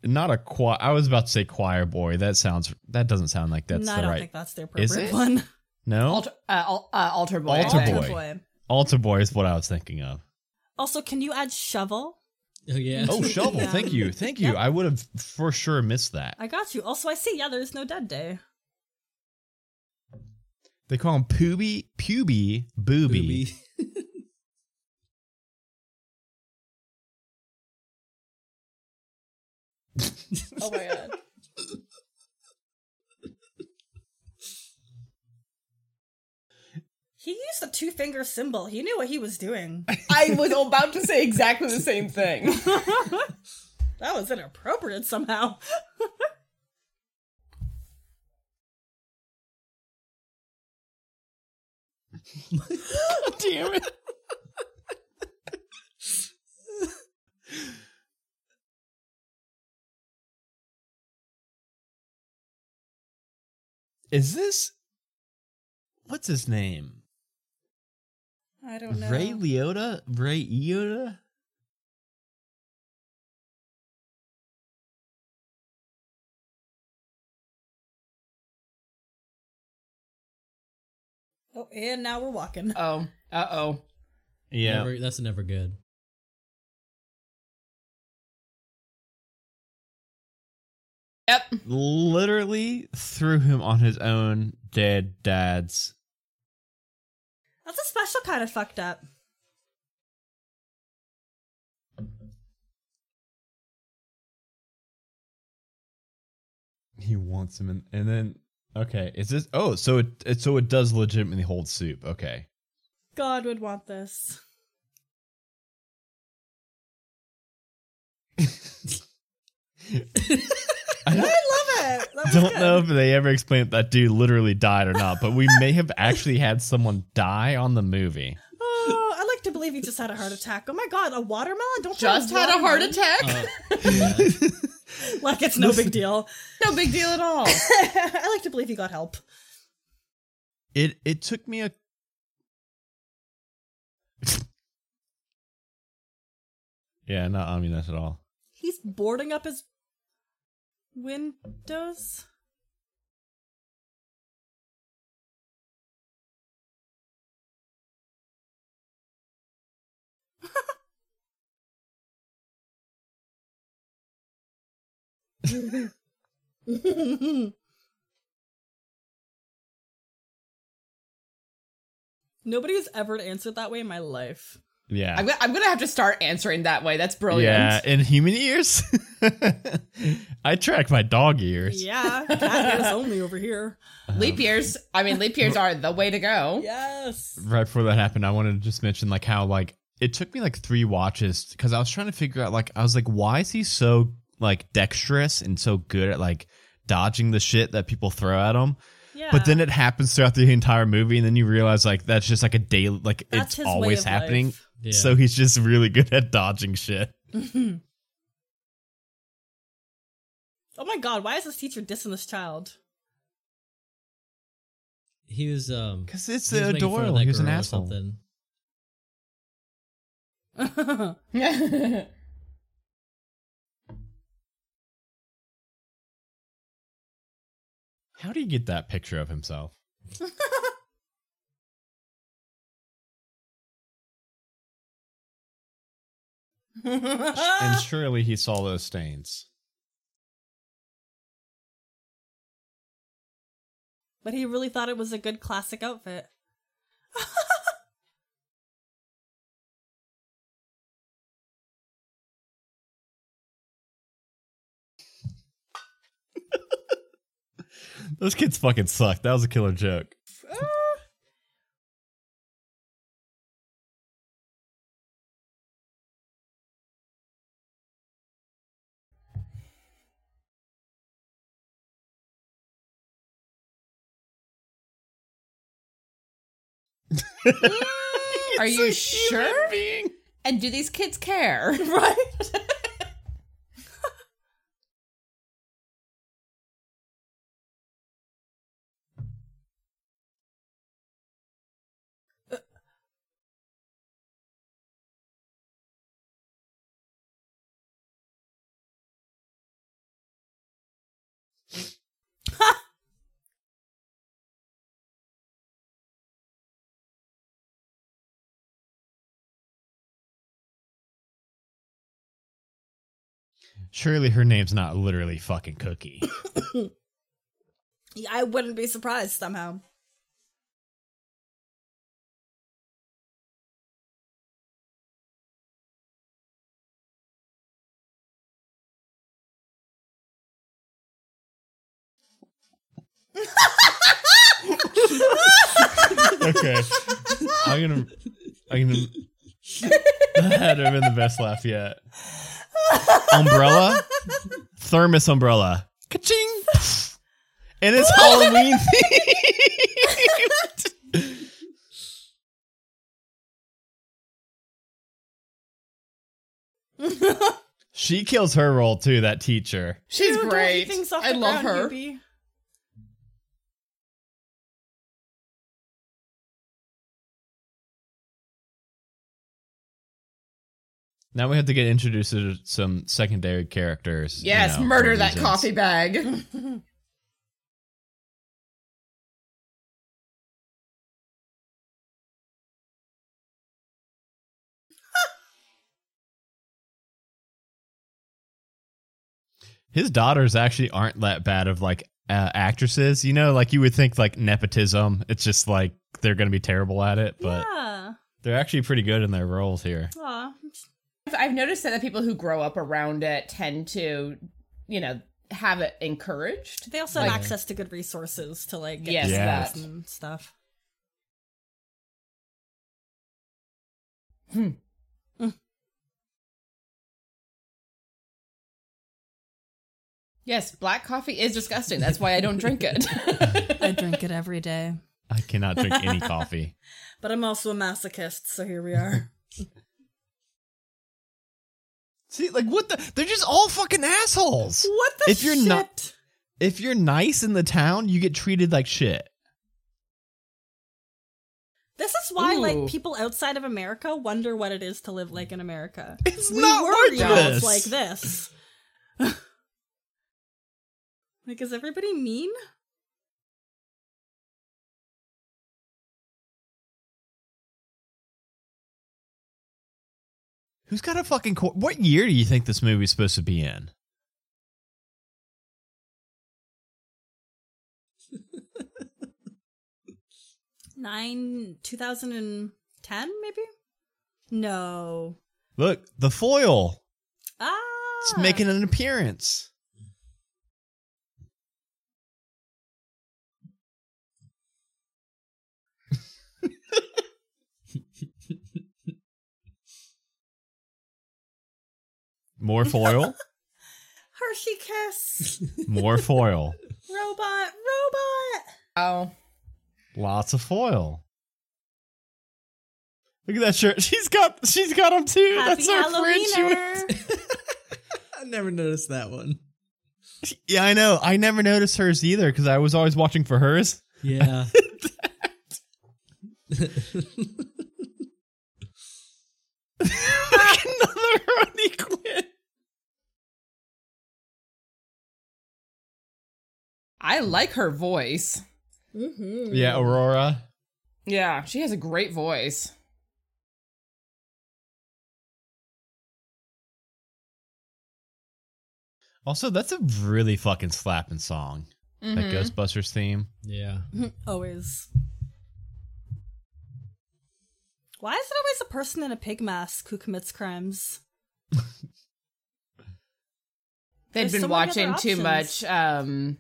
Speaker 1: Not a choir. I was about to say choir boy. That sounds. That doesn't sound like that's
Speaker 2: no,
Speaker 1: the
Speaker 2: I don't
Speaker 1: right.
Speaker 2: think that's the
Speaker 1: Is
Speaker 2: appropriate
Speaker 1: it?
Speaker 2: one.
Speaker 1: no,
Speaker 3: Alter, uh, al- uh, altar boy. I
Speaker 1: Altar
Speaker 3: think.
Speaker 1: boy.
Speaker 2: boy.
Speaker 1: altar boy is what I was thinking of.
Speaker 2: Also, can you add shovel?
Speaker 4: Oh yeah.
Speaker 1: Oh, shovel.
Speaker 2: Yeah.
Speaker 1: Thank you. Thank you.
Speaker 2: Yep.
Speaker 1: I would have for sure missed that.
Speaker 2: I got you. Also, I see. Yeah, there's no dead day.
Speaker 1: They call him Pooby, Puby, Booby.
Speaker 4: Booby.
Speaker 2: Oh my god. He used the two finger symbol. He knew what he was doing.
Speaker 3: I was about to say exactly the same thing.
Speaker 2: That was inappropriate somehow.
Speaker 1: Damn it. Is this what's his name?
Speaker 2: I don't know.
Speaker 1: Ray Liotta? Ray Liotta?
Speaker 2: Oh, and now we're walking.
Speaker 3: oh, uh oh.
Speaker 1: Yeah.
Speaker 4: Never, that's never good.
Speaker 3: Yep.
Speaker 1: Literally threw him on his own dead dad's.
Speaker 2: That's a special kind of fucked up.
Speaker 1: He wants him in, and then okay, is this? Oh, so it, it so it does legitimately hold soup. Okay,
Speaker 2: God would want this.
Speaker 1: I don't,
Speaker 2: I love it. That
Speaker 1: don't
Speaker 2: good.
Speaker 1: know if they ever explained that dude literally died or not, but we may have actually had someone die on the movie.
Speaker 2: Oh, I like to believe he just had a heart attack. Oh my god, a watermelon? Don't throw
Speaker 3: Just had a heart attack.
Speaker 4: Uh, yeah.
Speaker 2: Like it's no big deal.
Speaker 3: no big deal at all.
Speaker 2: I like to believe he got help.
Speaker 1: It it took me a. yeah, not ominous at all.
Speaker 2: He's boarding up his windows. Nobody has ever answered that way in my life.
Speaker 1: Yeah.
Speaker 3: I'm, gonna- I'm gonna have to start answering that way. That's brilliant.
Speaker 1: Yeah, in human ears. I track my dog ears.
Speaker 2: Yeah, cat ears only over here.
Speaker 3: Um, leap years. I mean, leap years are the way to go.
Speaker 2: Yes.
Speaker 1: Right before that happened, I wanted to just mention like how like it took me like three watches because I was trying to figure out like I was like, why is he so like dexterous and so good at like dodging the shit that people throw at him?
Speaker 2: Yeah.
Speaker 1: But then it happens throughout the entire movie, and then you realize like that's just like a day, like
Speaker 2: That's
Speaker 1: it's always happening.
Speaker 4: Yeah.
Speaker 1: So he's just really good at dodging shit.
Speaker 2: oh my god, why is this teacher dissing this child?
Speaker 4: he was um
Speaker 1: Because it's
Speaker 4: he was making fun of
Speaker 1: adorable.
Speaker 4: that
Speaker 1: He's an
Speaker 4: girl or
Speaker 1: asshole.
Speaker 4: something.
Speaker 1: How do you get that picture of himself? and surely he saw those stains.
Speaker 2: but he really thought it was a good classic outfit.
Speaker 1: Those kids fucking suck. That was a killer joke.
Speaker 3: Are you sure?
Speaker 1: Being.
Speaker 3: And do these kids care?
Speaker 2: Right?
Speaker 1: Surely her name's not literally fucking Cookie.
Speaker 2: I wouldn't be surprised somehow.
Speaker 1: okay. I'm gonna I'm gonna that had been the best laugh yet. Umbrella? Thermos umbrella. Ka-ching! And it's Halloween themed. she kills her role too, that teacher.
Speaker 3: She's
Speaker 2: Ew,
Speaker 3: great. I love her.
Speaker 2: Hubie.
Speaker 1: Now we have to get introduced to some secondary characters. you
Speaker 3: Yes,
Speaker 1: know,
Speaker 3: murder that
Speaker 1: reasons.
Speaker 3: coffee bag.
Speaker 1: his daughters actually aren't that bad of like uh, actresses. You know, like you would think like nepotism. It's just like they're going to be terrible at it, but
Speaker 2: yeah.
Speaker 1: they're actually pretty good in their roles here.
Speaker 2: Aw.
Speaker 3: I've noticed that the people who grow up around it tend to, you know, have it encouraged.
Speaker 2: They also have access to good resources to like get
Speaker 3: Yes,
Speaker 1: Yes.
Speaker 3: that.
Speaker 2: and stuff. Hmm. Mm.
Speaker 3: Yes, black coffee is disgusting. That's why I don't drink it.
Speaker 2: I drink it every day.
Speaker 1: I cannot drink any coffee.
Speaker 2: But I'm also a masochist, so here we are.
Speaker 1: See, like what the? They're just all fucking assholes.
Speaker 2: what the
Speaker 1: If you're not- If you're nice in the town, you get treated like shit.
Speaker 2: This is why,
Speaker 3: Ooh.
Speaker 2: like, people outside of America wonder what it is to live like in America.
Speaker 1: It's
Speaker 2: we
Speaker 1: not
Speaker 2: worry
Speaker 1: like this.
Speaker 2: like this. like, is everybody mean?
Speaker 1: Who's got a fucking? Cor- what year do you think this movie's supposed to be in?
Speaker 2: Nine, 2010, maybe? No.
Speaker 1: Look, the foil.
Speaker 2: Ah!
Speaker 1: It's making an appearance. More foil.
Speaker 2: Hershey Kiss!
Speaker 1: More foil.
Speaker 2: robot! Robot!
Speaker 3: oh.
Speaker 1: Lots of foil. Look at that shirt. She's got she's got them too.
Speaker 2: Happy
Speaker 1: That's her friend. She went-
Speaker 2: Halloweener!
Speaker 4: I never noticed that one.
Speaker 1: Yeah, I know. I never noticed hers either because I was always watching for hers.
Speaker 4: Yeah.
Speaker 1: Another Harley Quinn.
Speaker 3: I like her voice.
Speaker 2: mm-hmm.
Speaker 1: Yeah, Aurora.
Speaker 3: Yeah, she has a great voice.
Speaker 1: Also, that's a really fucking slapping song. That
Speaker 3: Mhm.
Speaker 1: Ghostbusters theme.
Speaker 4: yeah.
Speaker 2: Always. Why is it always a person in a pig mask who commits crimes?
Speaker 3: They've
Speaker 2: There's
Speaker 3: been
Speaker 2: so
Speaker 3: watching too much um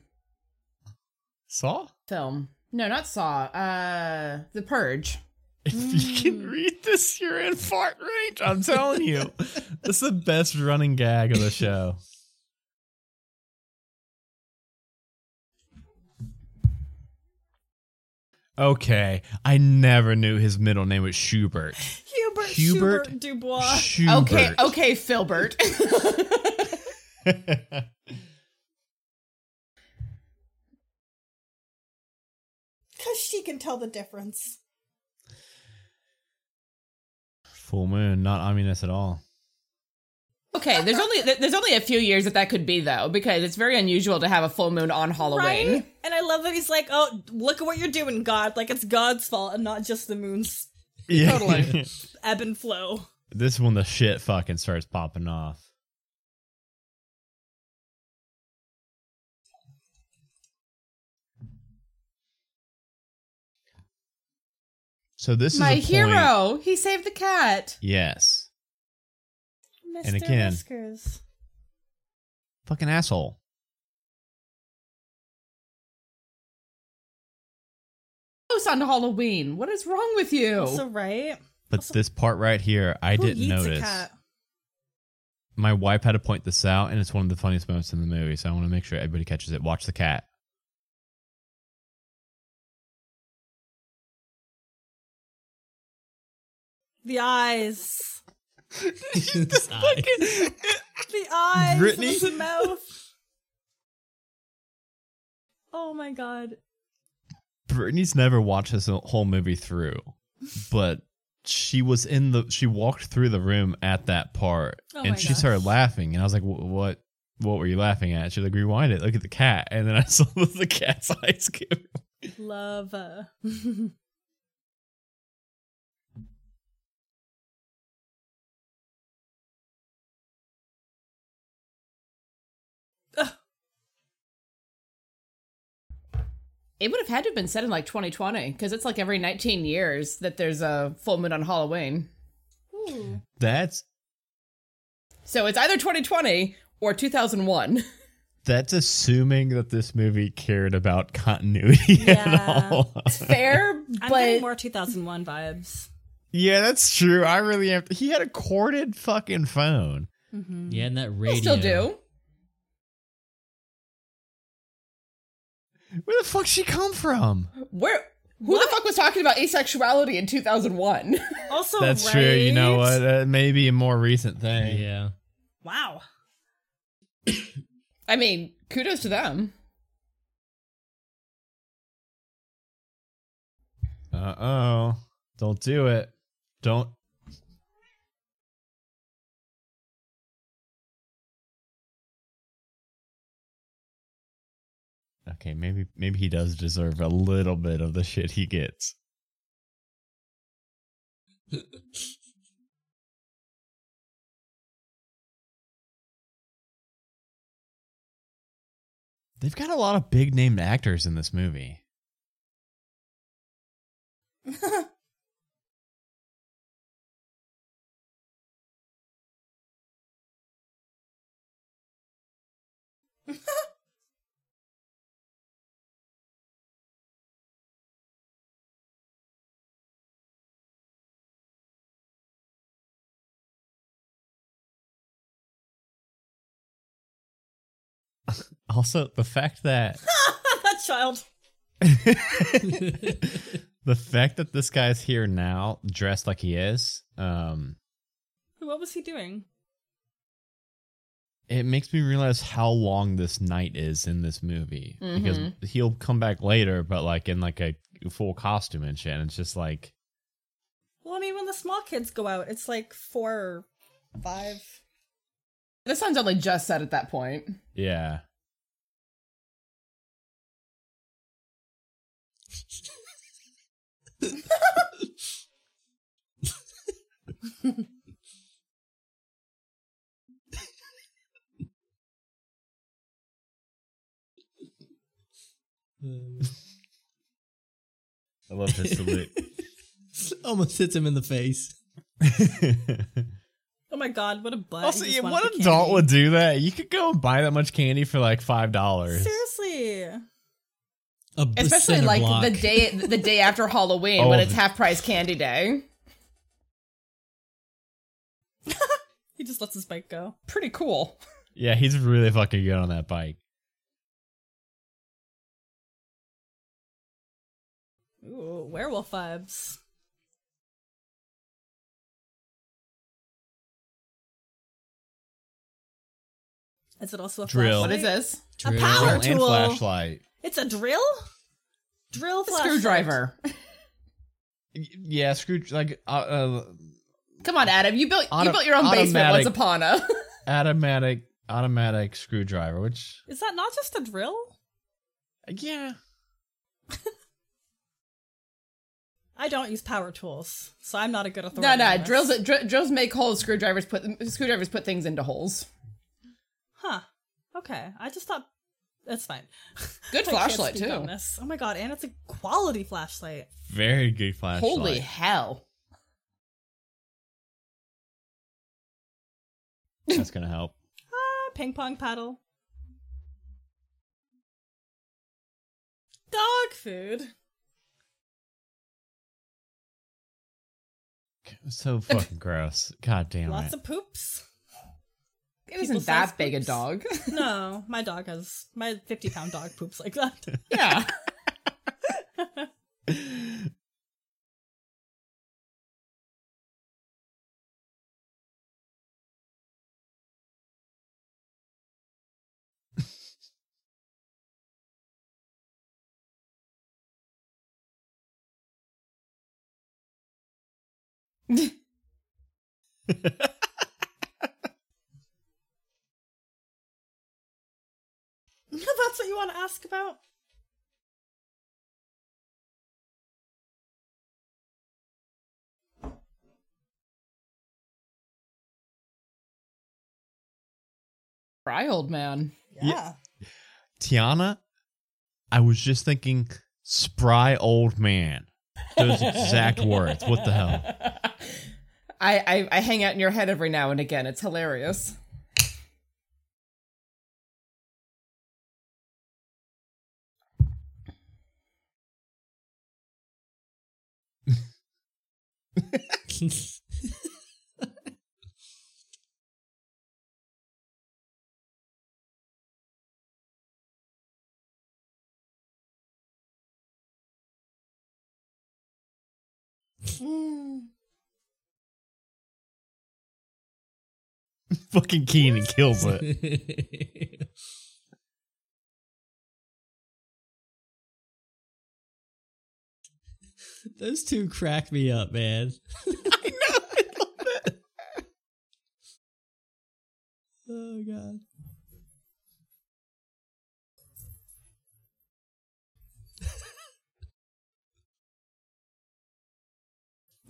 Speaker 1: Saw?
Speaker 3: film. No, not Saw. Uh The Purge.
Speaker 1: If you can read this, you're in fart range. I'm telling you. This is the best running gag of the show. Okay, I never knew his middle name was Schubert.
Speaker 2: Hubert,
Speaker 1: Hubert
Speaker 2: Schubert Dubois.
Speaker 1: Schubert.
Speaker 3: Okay, okay, Filbert.
Speaker 2: Because she can tell the difference.
Speaker 1: Full moon, not ominous at all.
Speaker 3: okay, there's only there's only a few years that that could be though, because it's very unusual to have a full moon on Halloween.
Speaker 2: Right? And I love that he's like, oh, look at what you're doing, God. Like, it's God's fault and not just the moon's
Speaker 1: Yeah.
Speaker 3: Totally.
Speaker 2: ebb and flow.
Speaker 1: this is when the shit fucking starts popping off. So this
Speaker 3: My
Speaker 1: is a point-
Speaker 3: hero, he saved the cat.
Speaker 1: Yes,
Speaker 2: Mr.
Speaker 1: And again-
Speaker 2: Whiskers.
Speaker 1: fucking asshole.
Speaker 3: Close on Halloween. What is wrong with you?
Speaker 2: Also, right?
Speaker 1: But this part right here, I
Speaker 2: Who
Speaker 1: didn't
Speaker 2: eats
Speaker 1: notice.
Speaker 2: a cat?
Speaker 1: My wife had to point this out, and it's one of the funniest moments in the movie. So I want to make sure everybody catches it. Watch the cat.
Speaker 2: The eyes.
Speaker 4: Eye.
Speaker 2: The eyes.
Speaker 1: Brittany?
Speaker 2: The mouth. Oh my god.
Speaker 1: Brittany's never watched this whole movie through, but she was in the. She walked through the room at that part,
Speaker 2: Oh
Speaker 1: and she
Speaker 2: gosh.
Speaker 1: started laughing, and I was like, "What? What were you laughing at?" She's like, "Rewind it. Look at the cat." And then I saw the cat's eyes. Give
Speaker 2: Love.
Speaker 3: It would have had to have been set in like 2020 because it's like every 19 years that there's a full moon on Halloween.
Speaker 2: ooh.
Speaker 1: That's
Speaker 3: So it's either 2020 or 2001.
Speaker 1: that's assuming that this movie cared about continuity at
Speaker 2: Yeah.
Speaker 1: all.
Speaker 3: Fair,
Speaker 2: I'm
Speaker 3: but
Speaker 2: getting more 2001 vibes.
Speaker 1: yeah, that's true. I really am. He had a corded fucking phone.
Speaker 2: Mm-hmm.
Speaker 4: Yeah, and that
Speaker 3: we'll
Speaker 4: radio.
Speaker 3: still do.
Speaker 1: Where the fuck she come from?
Speaker 3: Where? Who the fuck was talking about asexuality in 2001?
Speaker 2: Also,
Speaker 1: That's true. You know
Speaker 2: right?
Speaker 1: what? Uh, maybe a more recent thing.
Speaker 4: Yeah.
Speaker 2: Wow.
Speaker 3: I mean, kudos to them.
Speaker 1: Uh oh. Don't do it. Don't. Okay, maybe maybe he does deserve a little bit of the shit he gets. They've got a lot of big named actors in this movie. Also, the fact that
Speaker 2: that child.
Speaker 1: the fact that this guy's here now, dressed like he is, um,
Speaker 2: What was he doing?
Speaker 1: it makes me realize how long this night is in this movie because he'll come back later, but like in like a full costume and shit. And it's just like,
Speaker 2: Well, I mean, when the small kids go out, it's like four or five.
Speaker 3: This sun's only just set at that point.
Speaker 1: yeah. I love his salute.
Speaker 4: Almost hits him in the face.
Speaker 2: Oh my god, what a butt.
Speaker 1: also, yeah, what
Speaker 2: the
Speaker 1: adult
Speaker 2: candy.
Speaker 1: would do that? You could go and buy that much candy for like five dollars.
Speaker 2: Seriously.
Speaker 4: A b-
Speaker 3: Especially like
Speaker 4: block.
Speaker 3: the day the day after Halloween
Speaker 1: Oh,
Speaker 3: when it's half price candy day.
Speaker 2: He just lets his bike go.
Speaker 3: Pretty cool.
Speaker 1: Yeah, he's really fucking good on that bike.
Speaker 2: Ooh, werewolf vibes. Is it also a
Speaker 1: Drill.
Speaker 3: What
Speaker 2: flashlight?
Speaker 3: is this?
Speaker 2: A power
Speaker 1: Drill and flashlight.
Speaker 2: It's a drill? Drill
Speaker 3: A
Speaker 2: flashlight.
Speaker 3: screwdriver.
Speaker 1: Yeah, screw like uh, uh,
Speaker 3: Come on, Adam. You built you built your own basement
Speaker 1: automatic.
Speaker 3: once upon a.
Speaker 1: automatic automatic screwdriver. Which
Speaker 2: Is that not just a drill?
Speaker 1: yeah,
Speaker 2: I don't use power tools, so I'm not a good authority.
Speaker 3: no, no.
Speaker 2: on.
Speaker 3: Drills dr- drills make holes. Screwdrivers put screwdrivers put things into holes.
Speaker 2: Huh. Okay. I just thought that's fine.
Speaker 3: Good flashlight too.
Speaker 2: this. Oh my god, and it's a quality flashlight.
Speaker 1: very good flashlight.
Speaker 3: Holy hell!
Speaker 1: that's gonna help.
Speaker 2: Ah, ping pong paddle. Dog food.
Speaker 1: So fucking gross. God damn
Speaker 2: Lots
Speaker 1: it.
Speaker 2: Lots of poops.
Speaker 3: It isn't that big a dog.
Speaker 2: No, my dog has my 50 pound dog poops like that.
Speaker 3: yeah.
Speaker 2: That's what you want to ask about?
Speaker 3: Fry old man.
Speaker 2: Yeah.
Speaker 1: Tiana, I was just thinking spry old man. Those exact words. What the hell?
Speaker 3: I, I I hang out in your head every now and again. It's hilarious.
Speaker 1: Fucking Kenan kills it.
Speaker 4: Those two crack me up, man.
Speaker 1: I know. I love it.
Speaker 4: Oh god.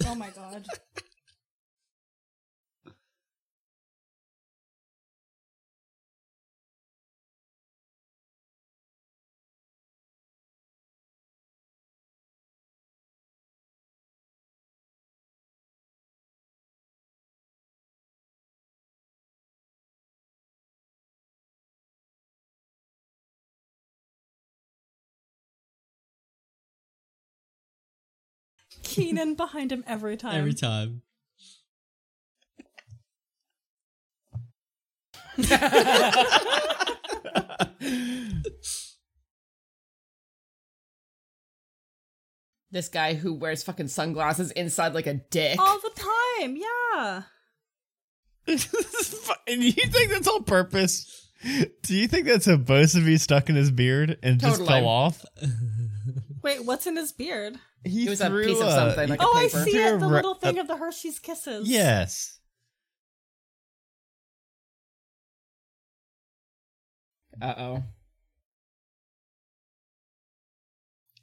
Speaker 2: Oh my god. Kenan behind him every time.
Speaker 4: Every time.
Speaker 3: This guy who wears fucking sunglasses inside like a dick.
Speaker 2: All the time, yeah.
Speaker 1: and you think that's on purpose? Do you think that's supposed to be stuck in his beard and just fell off?
Speaker 2: Wait, what's in his beard?
Speaker 1: He
Speaker 3: It was a
Speaker 1: threw
Speaker 3: piece of something, like a
Speaker 2: Oh, I see it. The
Speaker 1: Threw a ra-
Speaker 2: little thing
Speaker 1: a-
Speaker 2: of the Hershey's Kisses.
Speaker 1: Yes.
Speaker 3: Uh oh.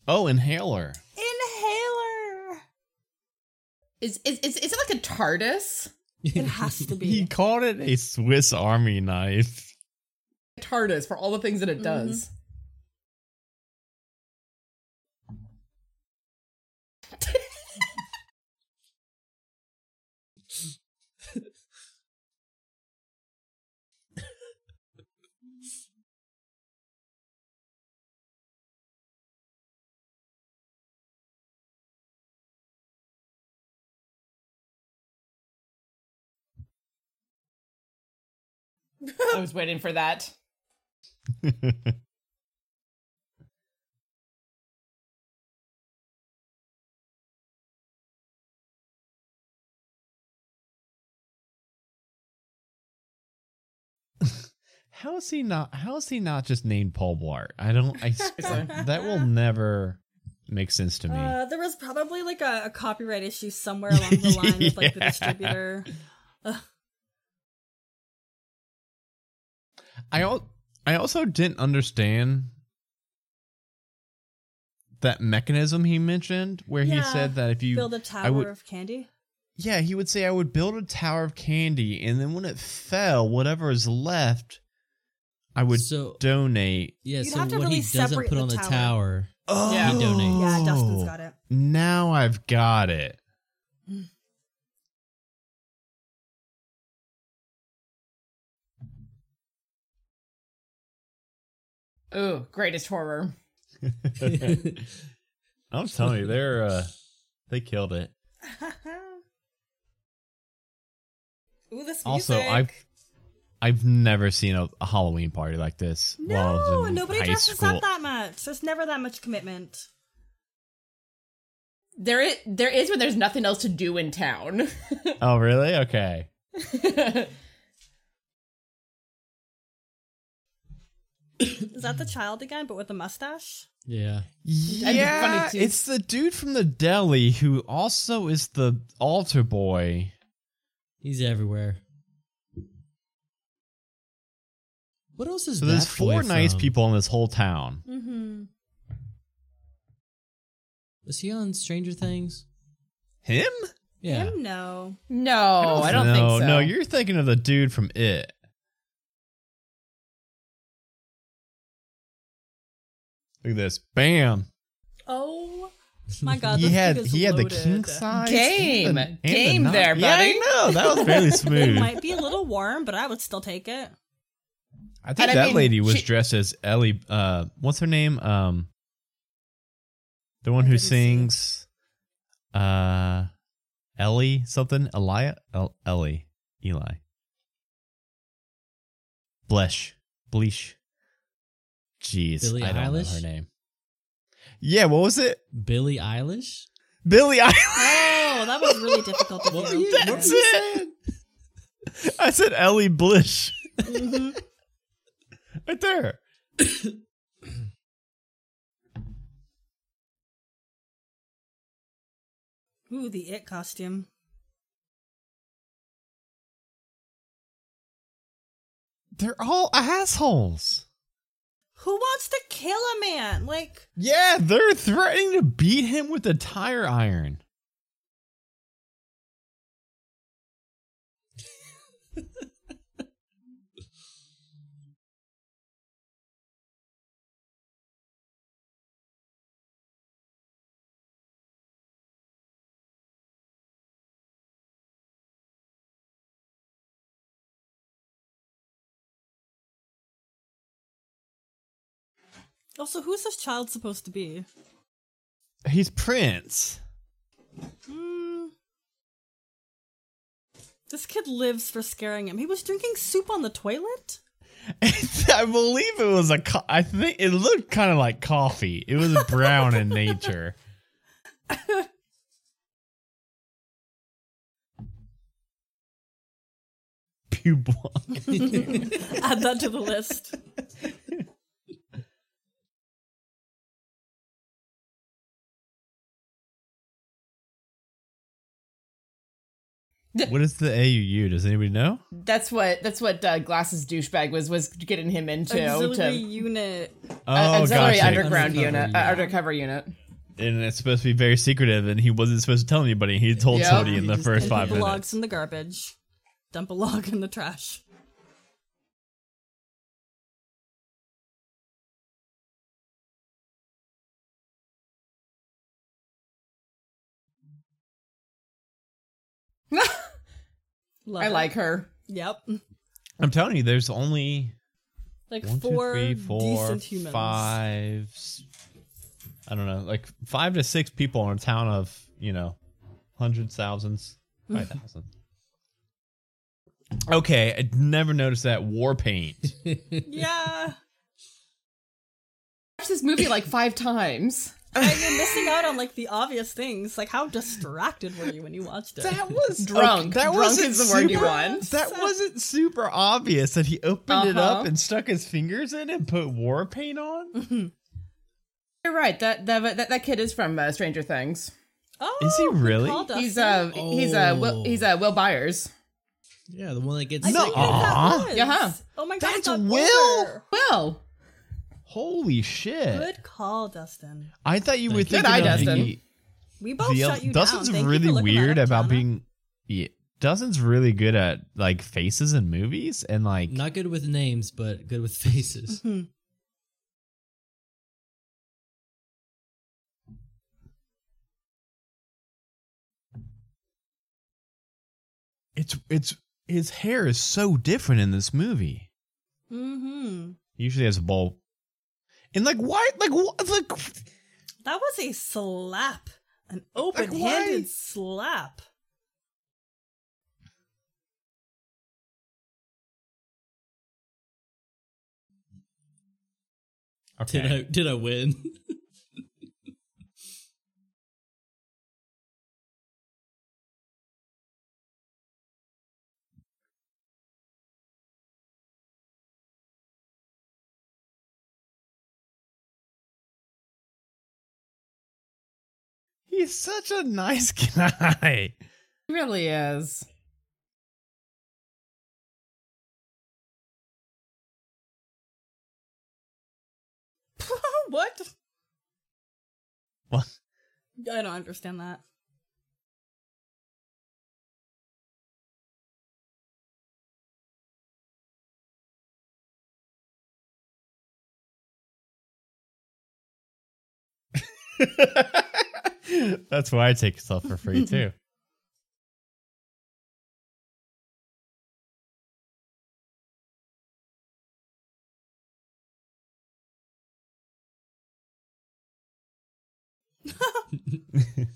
Speaker 1: Oh, inhaler.
Speaker 2: Inhaler.
Speaker 3: Is, is is is it like a TARDIS?
Speaker 2: It has to be.
Speaker 1: He called it a Swiss Army knife.
Speaker 3: TARDIS for all the things that it does. I was waiting for that.
Speaker 1: how is he not how is he not just named Paul Blart? I don't I that will never make sense to me.
Speaker 2: Uh, there was probably like a, a, copyright issue somewhere along the line yeah. with like the distributor. Ugh.
Speaker 1: I al- I also didn't understand that mechanism he mentioned where he
Speaker 2: Yeah,
Speaker 1: said that if you
Speaker 2: Build a tower
Speaker 1: would-
Speaker 2: of candy.
Speaker 1: yeah he would say I would build a tower of candy and then when it fell whatever is left I would
Speaker 4: So-
Speaker 1: donate.
Speaker 4: Yeah,
Speaker 2: You'd
Speaker 4: so
Speaker 2: have to
Speaker 4: what he doesn't
Speaker 2: separate
Speaker 4: put
Speaker 2: the
Speaker 4: on the
Speaker 2: tower.
Speaker 4: tower.
Speaker 1: Oh,
Speaker 3: Yeah.
Speaker 4: He donates.
Speaker 2: Yeah, Dustin's got it.
Speaker 1: Now I've got it.
Speaker 3: Ooh, greatest horror.
Speaker 1: I'm telling you, they're uh, they killed it.
Speaker 2: Ooh, this music.
Speaker 1: Also, I've I've never seen a, a Halloween party like this. while I was
Speaker 2: no, nobody dresses
Speaker 1: school.
Speaker 2: up that much. There's never that much commitment.
Speaker 3: There is, there is when there's nothing else to do in town.
Speaker 1: Oh, really? Okay.
Speaker 2: Is that the child again, but with a mustache?
Speaker 4: Yeah.
Speaker 1: Yeah,
Speaker 3: funny,
Speaker 1: it's the dude from the deli who also is the altar boy.
Speaker 4: He's everywhere. What else is
Speaker 1: So there's four
Speaker 4: boy
Speaker 1: nice
Speaker 4: from?
Speaker 1: people in this whole town.
Speaker 2: Mm-hmm.
Speaker 4: Was he on Stranger Things?
Speaker 1: Him?
Speaker 4: Yeah.
Speaker 2: Him, no.
Speaker 3: no, I don't,
Speaker 1: no,
Speaker 3: think so.
Speaker 1: No, you're thinking of the dude from It. Look at this. Bam.
Speaker 2: Oh my god,
Speaker 1: he had
Speaker 2: thing is
Speaker 1: he had the
Speaker 2: loaded.
Speaker 1: king size
Speaker 3: Game.
Speaker 1: and the- and
Speaker 3: Game
Speaker 1: knob.
Speaker 3: there,
Speaker 1: Yeah,
Speaker 3: buddy.
Speaker 1: I know that was fairly smooth.
Speaker 2: It might be a little warm, but I would still take it.
Speaker 1: I think
Speaker 3: And I
Speaker 1: that
Speaker 3: mean,
Speaker 1: lady was
Speaker 3: she-
Speaker 1: dressed as Ellie. Uh, what's her name? Um, the one
Speaker 2: I
Speaker 1: who
Speaker 2: didn't see.
Speaker 1: sings, uh, Ellie something. Elia, El- Ellie, Eli, Blesh, Bleach. Jeez,
Speaker 4: Billie
Speaker 1: I don't know
Speaker 4: Eilish?
Speaker 1: her name. Yeah, what was it?
Speaker 4: Billie Eilish?
Speaker 1: Billie Eilish.
Speaker 2: Oh, that was really difficult to
Speaker 4: What
Speaker 2: hear.
Speaker 4: were you-
Speaker 2: Okay.
Speaker 1: That's it. I said Ellie Blish.
Speaker 2: Mhm.
Speaker 1: Right there.
Speaker 2: Ooh, the it costume.
Speaker 1: They're all assholes.
Speaker 2: Who wants to kill a man? Like,
Speaker 1: Yeah, they're threatening to beat him with a tire iron.
Speaker 2: Also, who's this child supposed to be?
Speaker 1: He's Prince.
Speaker 2: Hmm. This kid lives for scaring him. He was drinking soup on the toilet?
Speaker 1: I believe it was a. Co- I think it looked kind of like coffee. It was brown in nature. Pubon.
Speaker 2: Add that to the list.
Speaker 1: What is the AUU? Does anybody know?
Speaker 3: That's what that's what uh, Glass's douchebag was was getting him into
Speaker 2: Auxiliary
Speaker 3: to
Speaker 2: unit.
Speaker 1: Oh,
Speaker 3: uh, auxiliary
Speaker 1: gotcha.
Speaker 3: underground
Speaker 4: Undercover
Speaker 3: unit, uh, undercover unit.
Speaker 1: and it's supposed to be very secretive, and he wasn't supposed to tell anybody. He told
Speaker 3: Yep.
Speaker 1: somebody in
Speaker 4: He
Speaker 1: the first five
Speaker 2: put the logs
Speaker 1: minutes.
Speaker 2: in the garbage. Dump a log in the trash. Love
Speaker 3: I
Speaker 2: it.
Speaker 3: like her.
Speaker 2: Yep.
Speaker 1: I'm telling you, there's only
Speaker 2: Like
Speaker 1: one, two,
Speaker 2: four
Speaker 1: three, four,
Speaker 2: decent humans.
Speaker 1: five. s- I don't know, like five to six people in a town of you know, hundreds, thousands, hmm. five thousand. Okay, I never noticed that war paint.
Speaker 2: Yeah.
Speaker 3: Watched this movie like five times.
Speaker 2: And you're missing out on like the obvious things. Like how distracted were you when you watched it?
Speaker 1: That was
Speaker 3: Drunk.
Speaker 1: that
Speaker 3: Drunk
Speaker 1: wasn't
Speaker 3: is the word you
Speaker 1: super-
Speaker 3: want.
Speaker 1: That wasn't super obvious that he opened it up
Speaker 3: Uh-huh.
Speaker 1: and stuck his fingers in and put war paint on.
Speaker 3: You're right. That that that, that kid is from uh, Stranger Things.
Speaker 2: oh,
Speaker 1: Is he really?
Speaker 2: call,
Speaker 3: He's
Speaker 2: a
Speaker 3: uh he's uh Will,
Speaker 4: Oh.
Speaker 3: he's uh Will Byers.
Speaker 4: Yeah, the one that gets
Speaker 2: I
Speaker 1: No,
Speaker 2: think
Speaker 4: sick.
Speaker 1: aw.
Speaker 2: that.
Speaker 3: Yeah.
Speaker 2: Oh my god,
Speaker 1: That's Will?
Speaker 2: older.
Speaker 3: Will.
Speaker 1: Holy shit!
Speaker 2: Good call, Dustin.
Speaker 1: I thought you were
Speaker 4: Thank you.
Speaker 1: thinking
Speaker 3: Good eye,
Speaker 1: of the,
Speaker 2: We both
Speaker 1: the
Speaker 2: shut you
Speaker 1: Dustin's
Speaker 2: down. Thank you
Speaker 1: really
Speaker 2: for looking that
Speaker 1: weird
Speaker 2: up,
Speaker 1: about
Speaker 2: Jana.
Speaker 1: being. Yeah, Dustin's really good at like faces in movies and like.
Speaker 4: Not good with names, but good with faces.
Speaker 1: it's it's his hair is so different in this movie.
Speaker 2: Mm-hmm.
Speaker 1: He usually has a bowl. And like why like what like
Speaker 2: That was a slap. An open-handed slap.
Speaker 4: Did I did I win?
Speaker 1: He's such a nice guy.
Speaker 3: He really is.
Speaker 2: what?
Speaker 1: What?
Speaker 2: I don't understand that.
Speaker 1: That's why I take stuff for free too.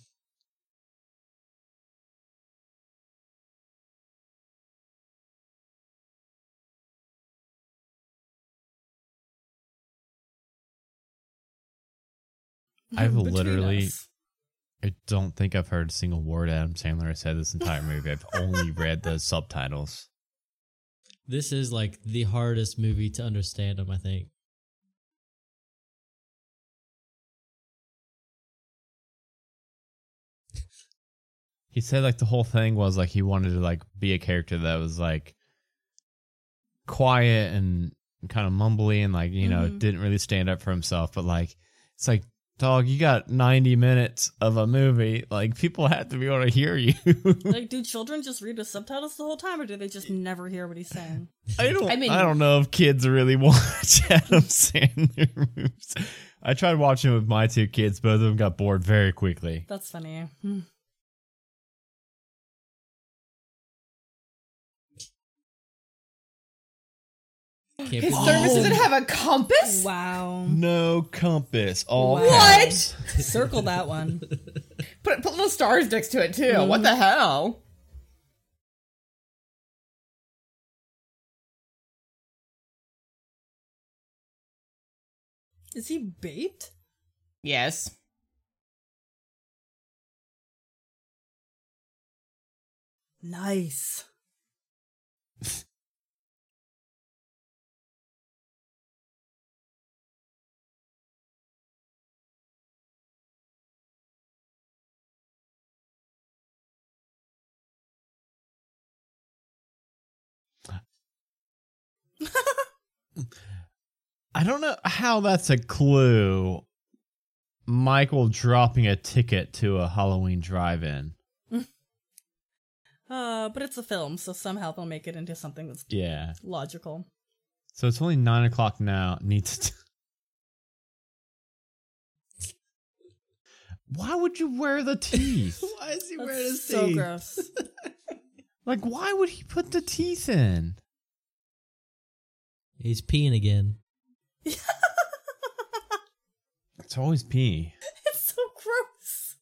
Speaker 1: I've
Speaker 2: Between
Speaker 1: literally-
Speaker 2: us.
Speaker 1: I don't think I've heard a single word Adam Sandler has said this entire movie. I've only read the subtitles.
Speaker 4: This is like the hardest movie to understand him, I think.
Speaker 1: He said like the whole thing was like he wanted to like be a character that was like quiet and kind of mumbly and like you know
Speaker 2: Mhm.
Speaker 1: didn't really stand up for himself. But like it's like dog, you got ninety minutes of a movie. Like people have to be able to hear you.
Speaker 2: Like, do children just read the subtitles the whole time, or do they just never hear what he's saying?
Speaker 1: I don't. I
Speaker 3: I
Speaker 1: don't know if kids really watch Adam Sandler movies. I tried watching with my two kids. Both of them got bored very quickly.
Speaker 2: That's funny. Hmm.
Speaker 4: Can't
Speaker 3: His
Speaker 4: believe-
Speaker 3: service
Speaker 1: Oh.
Speaker 3: doesn't have a compass.
Speaker 2: Wow.
Speaker 1: No compass. All
Speaker 2: Wow.
Speaker 3: What?
Speaker 2: Circle that one.
Speaker 3: Put put little stars next to it too. Mm-hmm. What the hell?
Speaker 2: Is he bait?
Speaker 3: Yes.
Speaker 2: Nice.
Speaker 1: I don't know how that's a clue. Michael dropping a ticket to a Halloween drive-in.
Speaker 2: Uh, but it's a film, so somehow they'll make it into something that's
Speaker 1: Yeah.
Speaker 2: logical.
Speaker 1: So it's only nine o'clock now. Needs. To... Why would you wear the teeth?
Speaker 4: Why is he
Speaker 2: That's so gross.
Speaker 1: like, why would he put the teeth in?
Speaker 4: He's peeing again.
Speaker 1: It's always pee.
Speaker 2: it's so gross.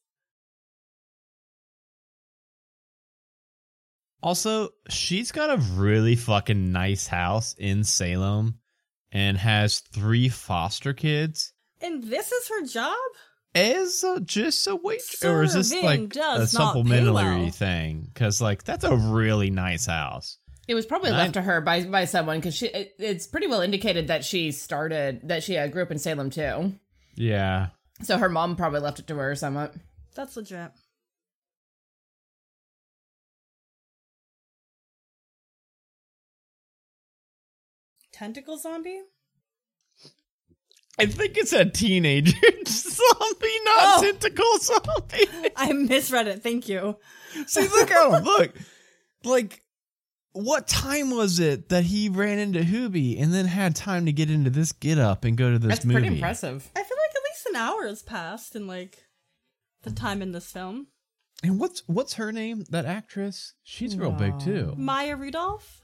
Speaker 1: Also, she's got a really fucking nice house in Salem and has three foster kids.
Speaker 2: And this is her job?
Speaker 1: as a, just a waitress, or is this
Speaker 2: Serving
Speaker 1: like a
Speaker 2: does not pay
Speaker 1: supplementary
Speaker 2: well.
Speaker 1: thing? Because like that's a really nice house.
Speaker 3: It was probably
Speaker 1: And
Speaker 3: left
Speaker 1: I-
Speaker 3: to her by by someone because she. It, it's pretty well indicated that she started that she uh, grew up in Salem too.
Speaker 1: Yeah.
Speaker 3: So her mom probably left it to her somewhat.
Speaker 2: That's legit. Tentacle zombie?
Speaker 1: I think it's a teenager zombie, not
Speaker 2: Oh.
Speaker 1: tentacle zombie.
Speaker 2: I misread it. Thank you.
Speaker 1: See, look at him. Look, like, what time was it that he ran into Hubie and then had time to get into this get up and go to this
Speaker 3: That's
Speaker 1: movie?
Speaker 3: pretty impressive.
Speaker 2: I feel like at least an hour has passed in like the time in this film.
Speaker 1: And what's what's her name? That actress? She's real big too.
Speaker 2: Maya Rudolph?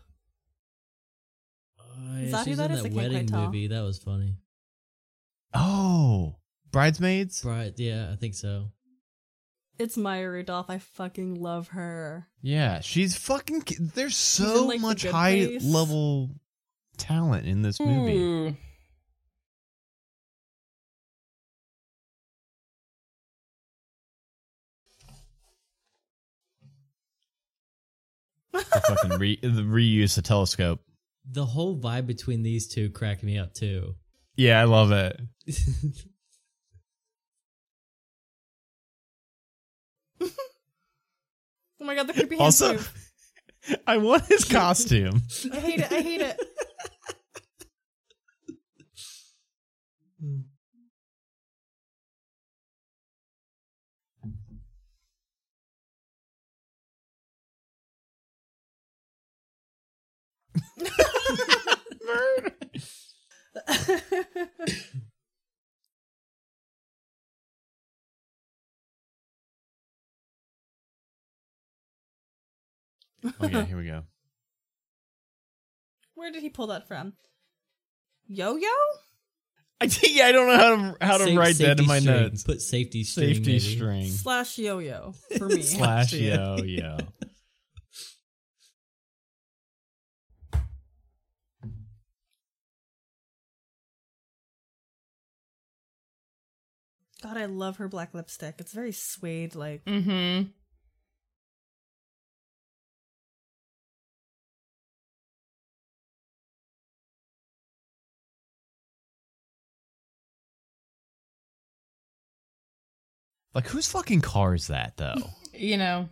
Speaker 4: Uh,
Speaker 2: Is
Speaker 4: yeah,
Speaker 2: that who
Speaker 4: she's
Speaker 2: that
Speaker 4: in
Speaker 2: is? I
Speaker 4: that
Speaker 2: can't quite
Speaker 4: wedding
Speaker 2: tell.
Speaker 4: movie. That was funny.
Speaker 1: Oh, bridesmaids.
Speaker 4: Right? Yeah, I think so.
Speaker 2: It's Maya Rudolph. I fucking love her.
Speaker 1: Yeah, she's fucking. There's
Speaker 2: in,
Speaker 1: so
Speaker 2: like,
Speaker 1: much
Speaker 2: Good
Speaker 1: high
Speaker 2: Place.
Speaker 1: level talent in this movie.
Speaker 3: Ooh.
Speaker 1: The fucking re- the reuse the telescope.
Speaker 4: The whole vibe between these two cracked me up too.
Speaker 1: Yeah, I love it.
Speaker 2: Oh my god, the creepy hands
Speaker 1: Also,
Speaker 2: move.
Speaker 1: I want his costume.
Speaker 2: I hate it. I hate it.
Speaker 1: Okay, here we go.
Speaker 2: Where did he pull that from? Yo yo?
Speaker 1: I think yeah, I don't know how to how to
Speaker 4: Sa-
Speaker 1: write that in my
Speaker 4: string.
Speaker 1: notes.
Speaker 4: Put safety string.
Speaker 1: Safety
Speaker 4: maybe.
Speaker 1: string
Speaker 2: Slash yo yo for me.
Speaker 1: slash yo yo.
Speaker 2: God, I love her black lipstick. It's very suede like.
Speaker 3: Mm-hmm.
Speaker 1: Like whose fucking car is that though?
Speaker 3: You know.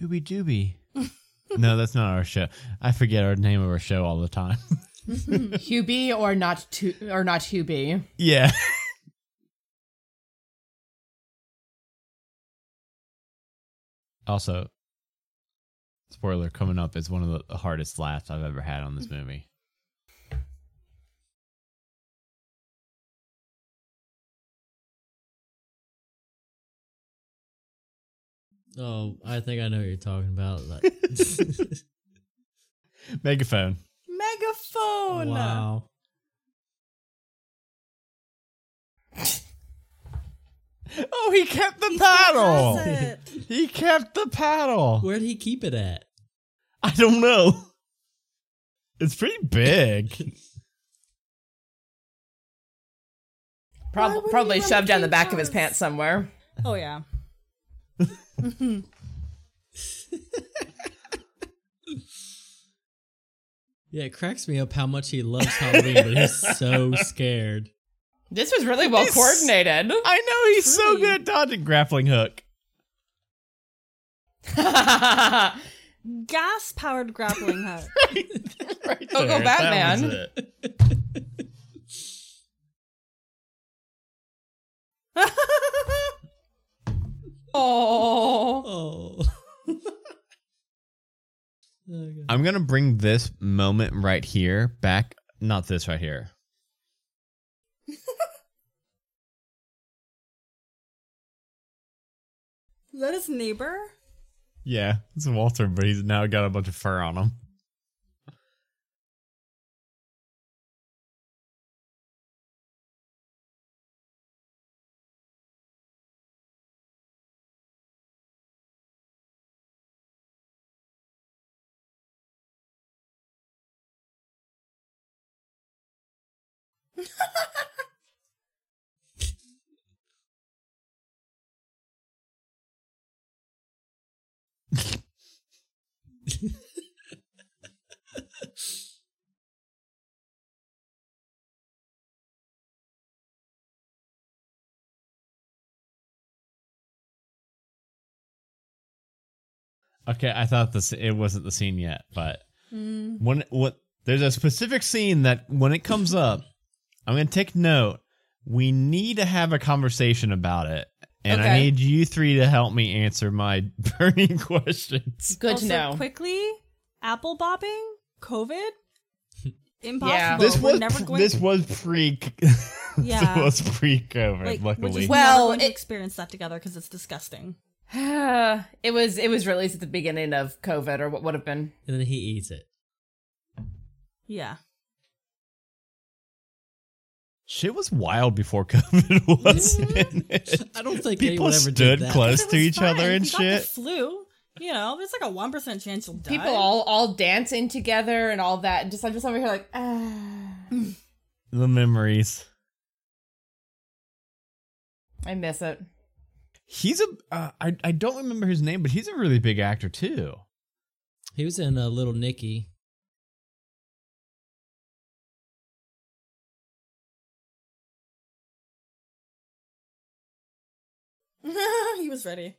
Speaker 1: Hooby Dooby. no, that's not our show. I forget our name of our show all the time.
Speaker 3: Hubie or not to or not Hubie.
Speaker 1: yeah. also, spoiler coming up is one of the hardest laughs I've ever had on this mm. movie.
Speaker 4: Oh, I think I know what you're talking about.
Speaker 1: Megaphone.
Speaker 2: Megaphone.
Speaker 4: wow.
Speaker 1: Oh, he kept the
Speaker 2: He
Speaker 1: paddle. He kept the paddle.
Speaker 4: Where'd he keep it at?
Speaker 1: I don't know. It's pretty big.
Speaker 3: Prob- probably shoved down the
Speaker 2: between
Speaker 3: back of his pants somewhere.
Speaker 2: Oh yeah.
Speaker 4: Yeah, it cracks me up how much he loves Halloween, but he's so scared.
Speaker 3: This was really well
Speaker 1: He's-
Speaker 3: coordinated.
Speaker 1: I know he's so good at dodging grappling hook.
Speaker 2: Gas powered grappling hook.
Speaker 1: right
Speaker 3: Go, go,
Speaker 1: there. That
Speaker 3: Batman. oh.
Speaker 4: Oh. Oh,
Speaker 1: I'm gonna bring this moment right here back. Not this right here.
Speaker 2: Is that his neighbor?
Speaker 1: Yeah, it's Walter, but he's now got a bunch of fur on him. Okay, I thought this it wasn't the scene yet, but
Speaker 2: Mm.
Speaker 1: when what there's a specific scene that when it comes up, I'm gonna take note. We need to have a conversation about it, and I need you three to help me answer my burning questions.
Speaker 3: Good
Speaker 2: also,
Speaker 3: to know.
Speaker 2: quickly, apple bobbing, COVID, impossible.
Speaker 3: Yeah.
Speaker 1: This
Speaker 2: We're
Speaker 1: was
Speaker 2: never
Speaker 1: pr-
Speaker 2: going.
Speaker 1: this was pre.
Speaker 2: Yeah.
Speaker 1: this was pre-COVID.
Speaker 2: like, we're
Speaker 1: luckily,
Speaker 2: just
Speaker 3: Well,
Speaker 2: never going to
Speaker 3: it-
Speaker 2: experience that together because it's disgusting.
Speaker 3: it was it was released at the beginning of COVID, or what would have been.
Speaker 4: And then he eats it.
Speaker 2: Yeah.
Speaker 1: Shit was wild before COVID was. in it.
Speaker 4: I don't think
Speaker 1: People
Speaker 4: anyone ever did
Speaker 1: stood
Speaker 4: that.
Speaker 1: close to each
Speaker 2: fine.
Speaker 1: other and
Speaker 2: If you got the
Speaker 1: shit.
Speaker 2: flu, you know, there's like a one percent chance you'll die.
Speaker 3: People all all dancing together and all that. And just I'm just over here like, ah.
Speaker 1: The memories.
Speaker 3: I miss it.
Speaker 1: He's a. Uh, I I don't remember his name, but he's a really big actor too.
Speaker 4: He was in uh, Little Nicky.
Speaker 2: he was ready.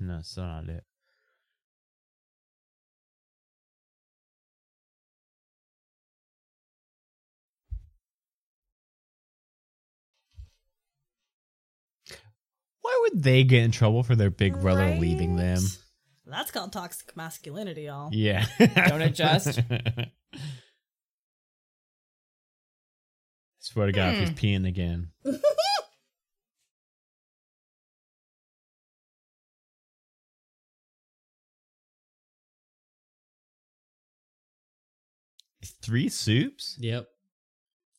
Speaker 1: No, still not it. Why would they get in trouble for their big brother leaving them?
Speaker 2: That's called toxic masculinity, y'all.
Speaker 1: Yeah.
Speaker 3: Don't adjust.
Speaker 1: Swear to God, if
Speaker 3: Hmm.
Speaker 1: he's peeing again. Three soups?
Speaker 4: Yep.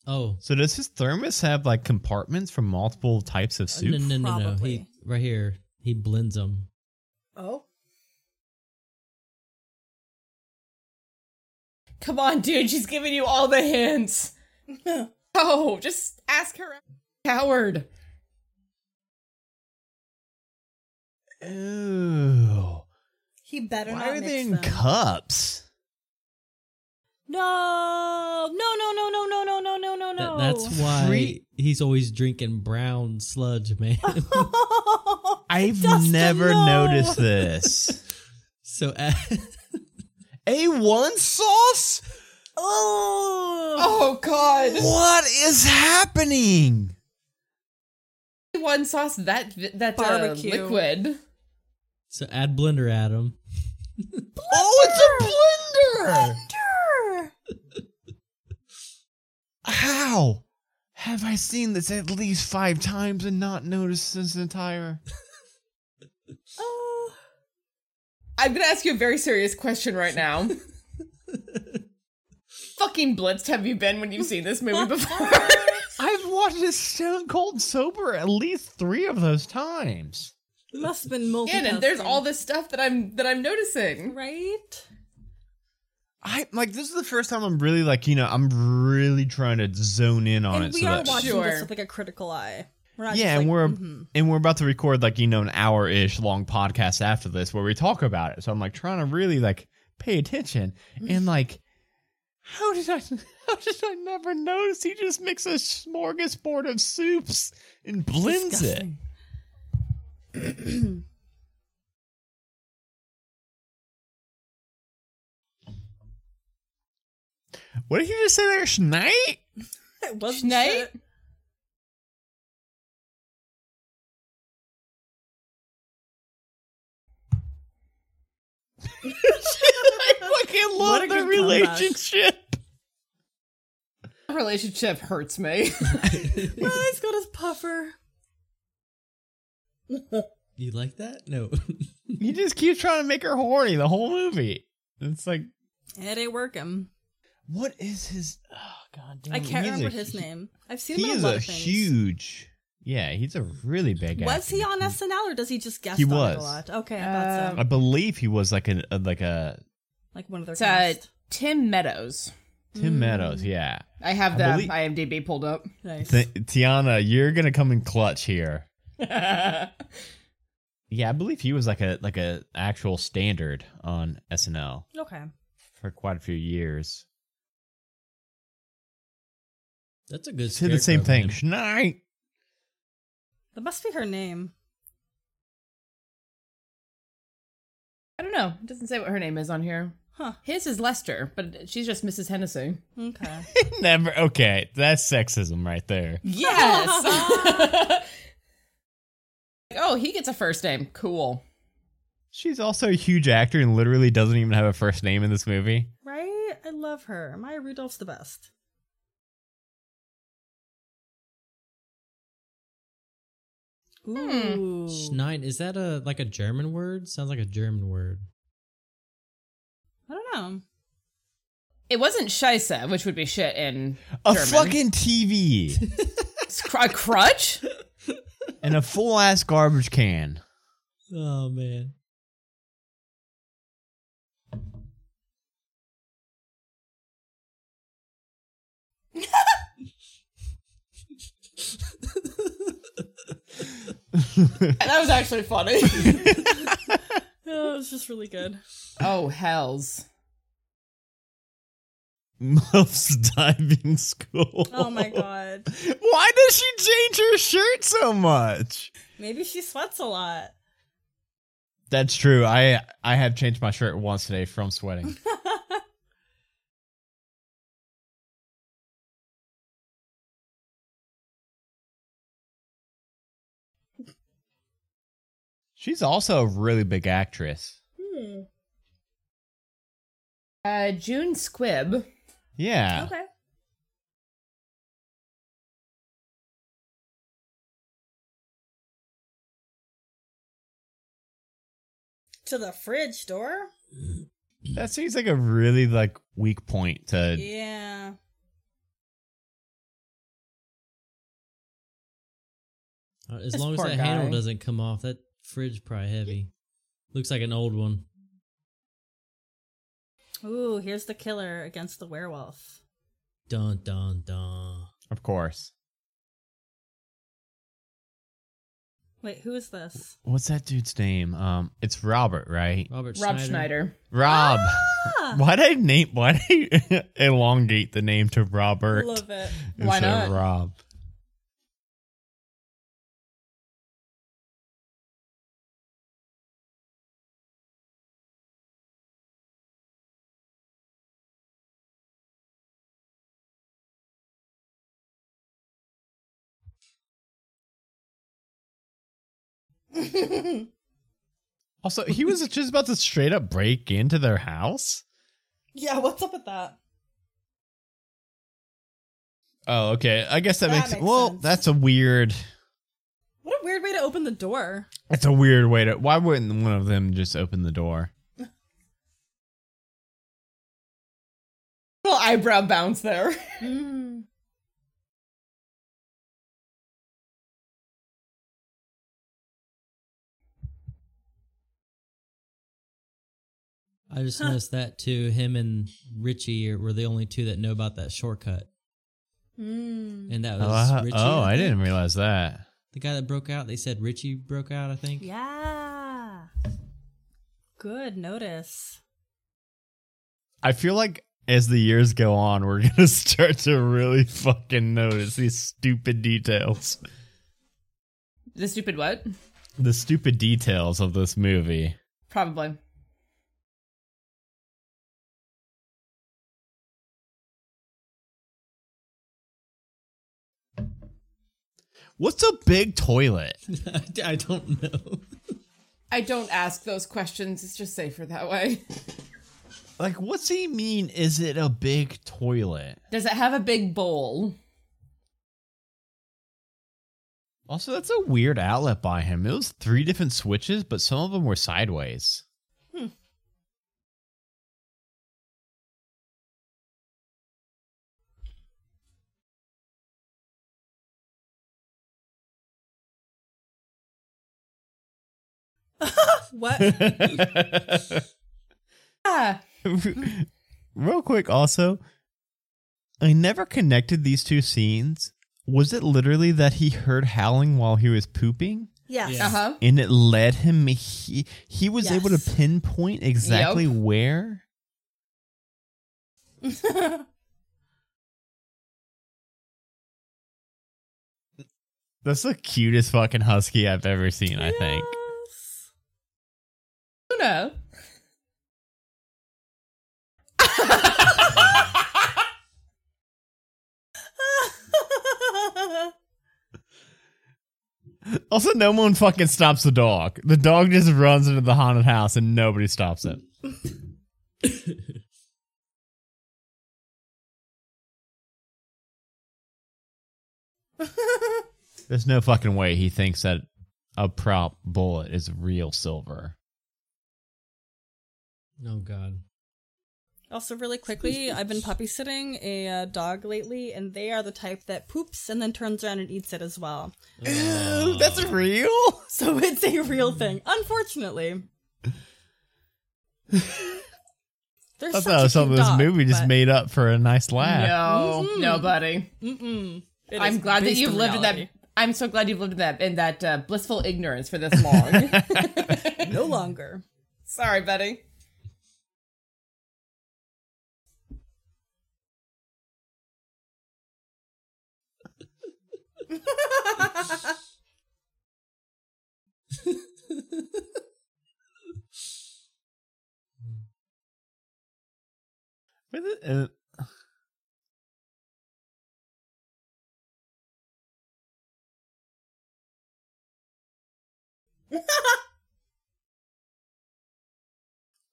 Speaker 4: Oh,
Speaker 1: So does his thermos have like compartments for multiple types of uh,
Speaker 4: no,
Speaker 1: soup?
Speaker 4: no, no, no. He
Speaker 2: Probably.
Speaker 4: right here. He blends them.
Speaker 2: Oh.
Speaker 3: Come on, dude. She's giving you all the hints. Oh, just ask her. Coward.
Speaker 1: Ew.
Speaker 2: He better
Speaker 1: Why
Speaker 2: not
Speaker 1: are
Speaker 2: mix
Speaker 1: they in
Speaker 2: them.
Speaker 1: cups?
Speaker 2: No, no, no, no, no, no, no, no, no, no,
Speaker 4: That-
Speaker 2: no.
Speaker 4: that's why
Speaker 1: Free-
Speaker 4: he's always drinking brown sludge, man.
Speaker 1: I've
Speaker 2: Dustin,
Speaker 1: never
Speaker 2: no.
Speaker 1: noticed this.
Speaker 4: so uh,
Speaker 1: A1 sauce?
Speaker 2: oh,
Speaker 3: Oh God.
Speaker 1: What is happening?
Speaker 3: One sauce that that uh,
Speaker 2: Barbecue.
Speaker 3: liquid.
Speaker 4: so add blender at him.
Speaker 1: Oh, it's a blender!
Speaker 2: Blender.
Speaker 1: How have I seen this at least five times and not noticed this entire?
Speaker 2: Oh.
Speaker 3: I'm gonna ask you a very serious question right now. Fucking blitzed have you been when you've seen this movie before?
Speaker 1: I've watched this Stone Cold Sober at least three of those times.
Speaker 2: Must have been multitasking.
Speaker 3: and there's all this stuff that I'm that I'm noticing.
Speaker 2: right.
Speaker 1: I like this is the first time I'm really like you know I'm really trying to zone in on
Speaker 2: And
Speaker 1: it.
Speaker 2: we
Speaker 1: so
Speaker 2: are
Speaker 1: that,
Speaker 2: watching
Speaker 3: Sure.
Speaker 2: this with like a critical eye. We're not
Speaker 1: yeah, and
Speaker 2: like,
Speaker 1: we're
Speaker 2: mhm.
Speaker 1: and we're about to record like you know an hour ish long podcast after this where we talk about it. So I'm like trying to really like pay attention and like how did I how did I never notice he just makes a smorgasbord of soups and blends it. What did you just say there, Schneid?
Speaker 2: It wasn't
Speaker 3: Schneid?
Speaker 1: I fucking love
Speaker 2: good
Speaker 1: the
Speaker 2: comeback.
Speaker 1: relationship.
Speaker 3: Relationship hurts me.
Speaker 2: Well, he's got his puffer.
Speaker 4: You like that? No.
Speaker 1: He just keeps trying to make her horny the whole movie. It's like,
Speaker 2: It ain't working.
Speaker 1: What is his? Oh god damn!
Speaker 2: I can't
Speaker 1: he's
Speaker 2: remember
Speaker 1: a
Speaker 2: his
Speaker 1: hu-
Speaker 2: name. I've seen
Speaker 1: He
Speaker 2: him in
Speaker 1: is
Speaker 2: a lot
Speaker 1: a
Speaker 2: of
Speaker 1: huge. Yeah, he's a really big. Guy.
Speaker 2: Was
Speaker 1: actor.
Speaker 2: he on SNL or does he just guest
Speaker 1: He
Speaker 2: on it
Speaker 1: was.
Speaker 2: a lot? Okay, I thought so.
Speaker 1: I believe he was like an a, like a
Speaker 2: Like one of their
Speaker 3: It's uh. Tim Meadows.
Speaker 1: Tim Meadows, yeah.
Speaker 3: I have
Speaker 1: I
Speaker 3: the
Speaker 1: believe-
Speaker 3: IMDb pulled up.
Speaker 2: Nice.
Speaker 1: Th- Tiana, you're gonna come in clutch here. Yeah, I believe he was like a like a actual standard on SNL
Speaker 2: okay.
Speaker 1: for quite a few years.
Speaker 4: That's a good.
Speaker 1: Said the same thing. Schneid.
Speaker 2: That must be her name.
Speaker 3: I don't know. It doesn't say what her name is on here.
Speaker 2: Huh.
Speaker 3: His is Lester, but she's just Mrs. Hennessy.
Speaker 2: Okay.
Speaker 1: Never. Okay, that's sexism right there.
Speaker 3: Yes. oh, he gets a first name. Cool.
Speaker 1: She's also a huge actor and literally doesn't even have a first name in this movie.
Speaker 2: right? I love her. Maya Rudolph's the best. Ooh.
Speaker 4: Schneid is that a like a German word? Sounds like a German word.
Speaker 2: I don't know.
Speaker 3: It wasn't Scheisse, which would be shit in
Speaker 1: A
Speaker 3: German.
Speaker 1: fucking TV
Speaker 3: It's cr- a crutch?
Speaker 1: and a full ass garbage can.
Speaker 4: Oh man.
Speaker 3: that was actually funny.
Speaker 2: Oh, it was just really good.
Speaker 3: oh, hells.
Speaker 1: Muff's diving school.
Speaker 2: Oh my god.
Speaker 1: Why does she change her shirt so much?
Speaker 2: Maybe she sweats a lot.
Speaker 1: That's true. I I have changed my shirt once today from sweating. She's also a really big actress.
Speaker 2: Hmm.
Speaker 3: Uh, June Squibb.
Speaker 1: Yeah.
Speaker 2: Okay. To the fridge door?
Speaker 1: That seems like a really like weak point to
Speaker 2: Yeah.
Speaker 4: Uh, As
Speaker 3: This
Speaker 4: long as
Speaker 3: poor
Speaker 4: that handle
Speaker 3: guy.
Speaker 4: doesn't come off, that fridge probably heavy. Looks like an old one.
Speaker 2: Ooh, here's the killer against the werewolf.
Speaker 4: Dun dun dun.
Speaker 1: Of course.
Speaker 2: Wait, who is this?
Speaker 1: What's that dude's name? Um it's Robert, right?
Speaker 4: Robert
Speaker 3: Rob
Speaker 4: Schneider.
Speaker 3: Schneider.
Speaker 1: Rob.
Speaker 2: Ah!
Speaker 1: Why did I name why'd I elongate the name to Robert?
Speaker 2: Love it.
Speaker 3: Why
Speaker 1: instead of
Speaker 3: not?
Speaker 1: Rob. Also, he was just about to straight up break into their house.
Speaker 2: yeah, what's up with that?
Speaker 1: Oh, okay. I guess that,
Speaker 2: That
Speaker 1: makes,
Speaker 2: makes
Speaker 1: well.
Speaker 2: sense.
Speaker 1: That's a weird.
Speaker 2: What a weird way to open the door.
Speaker 1: That's a weird way to. Why wouldn't one of them just open the door?
Speaker 3: Little eyebrow bounce there.
Speaker 2: Mm.
Speaker 4: I just noticed that too. Him and Richie were the only two that know about that shortcut,
Speaker 2: Mm.
Speaker 4: and that
Speaker 1: Oh,
Speaker 4: was
Speaker 1: I,
Speaker 4: Richie.
Speaker 1: oh, I
Speaker 4: think.
Speaker 1: didn't realize that.
Speaker 4: The guy that broke out. They said Richie broke out. I think.
Speaker 2: Yeah. Good notice.
Speaker 1: I feel like as the years go on, we're gonna start to really fucking notice these stupid details.
Speaker 3: The stupid what?
Speaker 1: The stupid details of this movie.
Speaker 3: Probably.
Speaker 1: What's a big toilet?
Speaker 4: I don't know.
Speaker 3: I don't ask those questions. It's just safer that way.
Speaker 1: Like, what's he mean? Is it a big toilet?
Speaker 3: Does it have a big bowl?
Speaker 1: Also, that's a weird outlet by him. It was three different switches, but some of them were sideways.
Speaker 2: What?
Speaker 3: Ah,
Speaker 1: Real quick, also, I never connected these two scenes. Was it literally that he heard howling while he was pooping?
Speaker 2: Yes.
Speaker 4: Yeah.
Speaker 3: Uh huh.
Speaker 1: And it led him he he was able to pinpoint exactly
Speaker 3: Yep.
Speaker 1: where? That's the cutest fucking husky I've ever seen, I think.
Speaker 3: Luna.
Speaker 1: Also, no one fucking stops the dog. The dog just runs into the haunted house and nobody stops it. There's no fucking way he thinks that a prop bullet is real silver.
Speaker 4: Oh God.
Speaker 2: Also, really quickly, I've been puppy sitting a uh, dog lately, and they are the type that poops and then turns around and eats it as well.
Speaker 1: Ew, that's real?
Speaker 2: So it's a real thing, unfortunately. They're
Speaker 1: I
Speaker 2: such
Speaker 1: thought it
Speaker 2: a
Speaker 1: was something this
Speaker 2: dog,
Speaker 1: movie just
Speaker 2: but-
Speaker 1: made up for a nice laugh.
Speaker 3: No, no, buddy.
Speaker 2: Mm-mm.
Speaker 3: I'm glad that you've
Speaker 2: in
Speaker 3: lived in that. I'm so glad you've lived in that in that uh, blissful ignorance for this long.
Speaker 2: No longer.
Speaker 3: Sorry, buddy.
Speaker 1: Uh,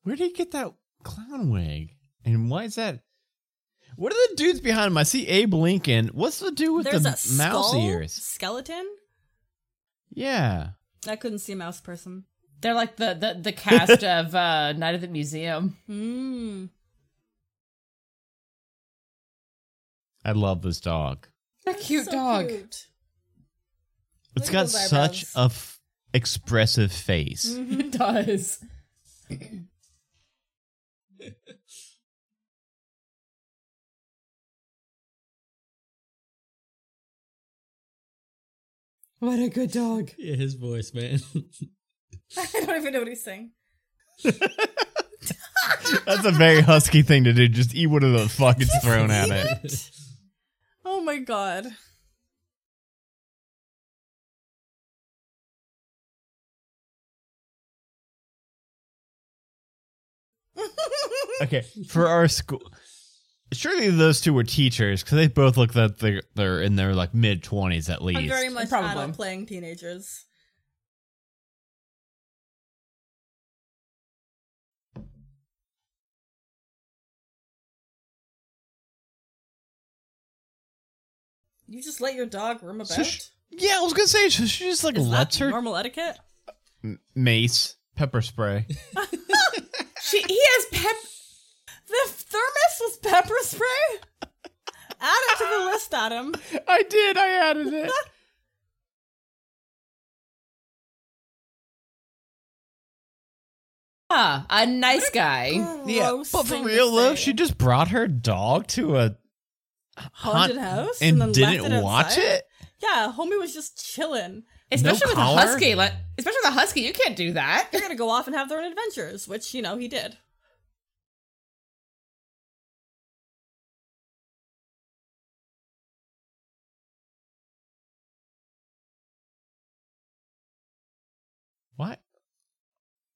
Speaker 1: Where did he get that clown wig? And why is that? What are the dudes behind him? I see Abe Lincoln. What's the dude with
Speaker 2: There's
Speaker 1: the
Speaker 2: a
Speaker 1: mouse
Speaker 2: skull
Speaker 1: ears?
Speaker 2: skeleton.
Speaker 1: Yeah.
Speaker 2: I couldn't see a mouse person.
Speaker 3: They're like the the, the cast of uh, Night at the Museum.
Speaker 2: Mm.
Speaker 1: I love this dog.
Speaker 3: A cute
Speaker 2: So
Speaker 3: dog.
Speaker 2: cute.
Speaker 1: It's
Speaker 2: Look
Speaker 1: got such
Speaker 2: eyebrows.
Speaker 1: a f- expressive face.
Speaker 3: It does. what a good dog.
Speaker 4: Yeah, his voice, man.
Speaker 2: I don't even know what he's saying.
Speaker 1: That's a very husky thing to do. Just eat whatever the fuck is thrown at it.
Speaker 2: Oh my god.
Speaker 1: Okay, for our school, surely those two were teachers because they both look that they're, they're in their like mid twenties at least.
Speaker 2: I'm
Speaker 1: least.
Speaker 2: very much
Speaker 3: Probably.
Speaker 2: adult playing teenagers. You just let your dog roam about?
Speaker 1: So sh- yeah, I was gonna say she, she just like
Speaker 2: Is
Speaker 1: lets
Speaker 2: that
Speaker 1: her
Speaker 2: normal etiquette?
Speaker 1: M- mace pepper spray.
Speaker 3: She he has pep.
Speaker 2: The thermos was pepper spray? Add it to the list, Adam.
Speaker 1: I did. I added it.
Speaker 3: Ah, a nice guy.
Speaker 1: yeah,
Speaker 2: Gross
Speaker 1: but for
Speaker 2: thing to
Speaker 1: real though,
Speaker 2: say.
Speaker 1: she just brought her dog to a
Speaker 2: haunted
Speaker 1: haunt-
Speaker 2: house
Speaker 1: and,
Speaker 2: then
Speaker 1: didn't
Speaker 2: left
Speaker 1: watch
Speaker 2: outside?
Speaker 1: it.
Speaker 2: Yeah, homie was just chilling.
Speaker 3: Especially with
Speaker 1: collar?
Speaker 3: a husky. Like, especially with a husky, you can't do that.
Speaker 2: They're gonna go off and have their own adventures, which you know he did.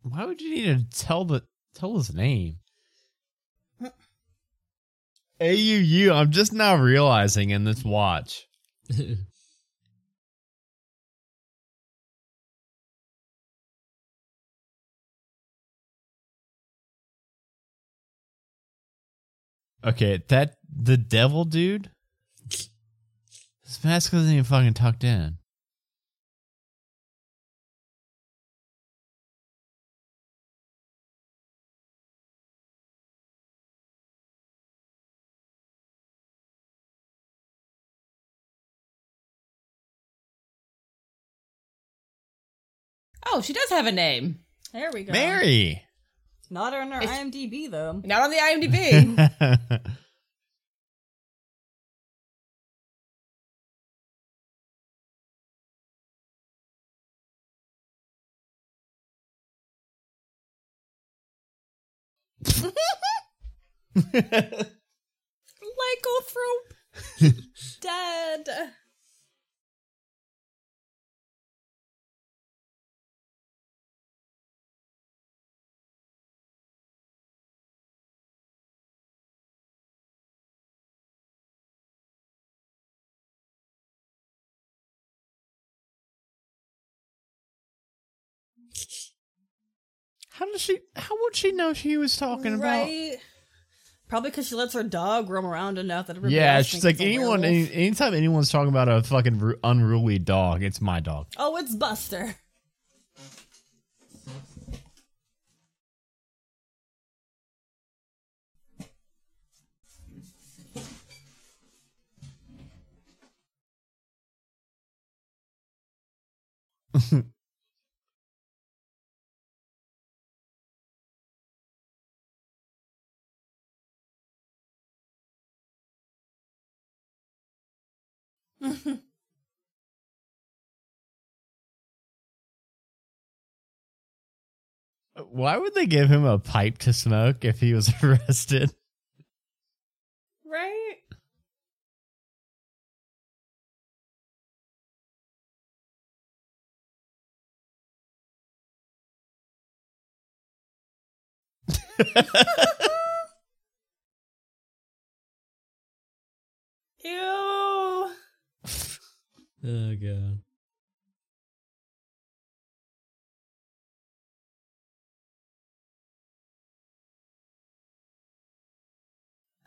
Speaker 1: Why would you need to tell the tell his name? AUU. I'm just now realizing in this watch. Okay, that the devil dude. His mask isn't even fucking tucked in.
Speaker 3: Oh, she does have a name.
Speaker 2: There we go.
Speaker 1: Mary.
Speaker 2: Not on
Speaker 3: her
Speaker 2: IMDb though.
Speaker 3: Not on the IMDb.
Speaker 2: Lycanthrope. Dead.
Speaker 1: How does she? How would she know she was talking about?
Speaker 2: Probably because she lets her dog roam around enough that everybody
Speaker 1: Yeah, she's like anyone. Any, anytime anyone's talking about a fucking unruly dog, it's my dog.
Speaker 2: Oh, it's Buster.
Speaker 1: Why would they give him a pipe to smoke if he was arrested?
Speaker 2: Right? Ew.
Speaker 4: Oh god.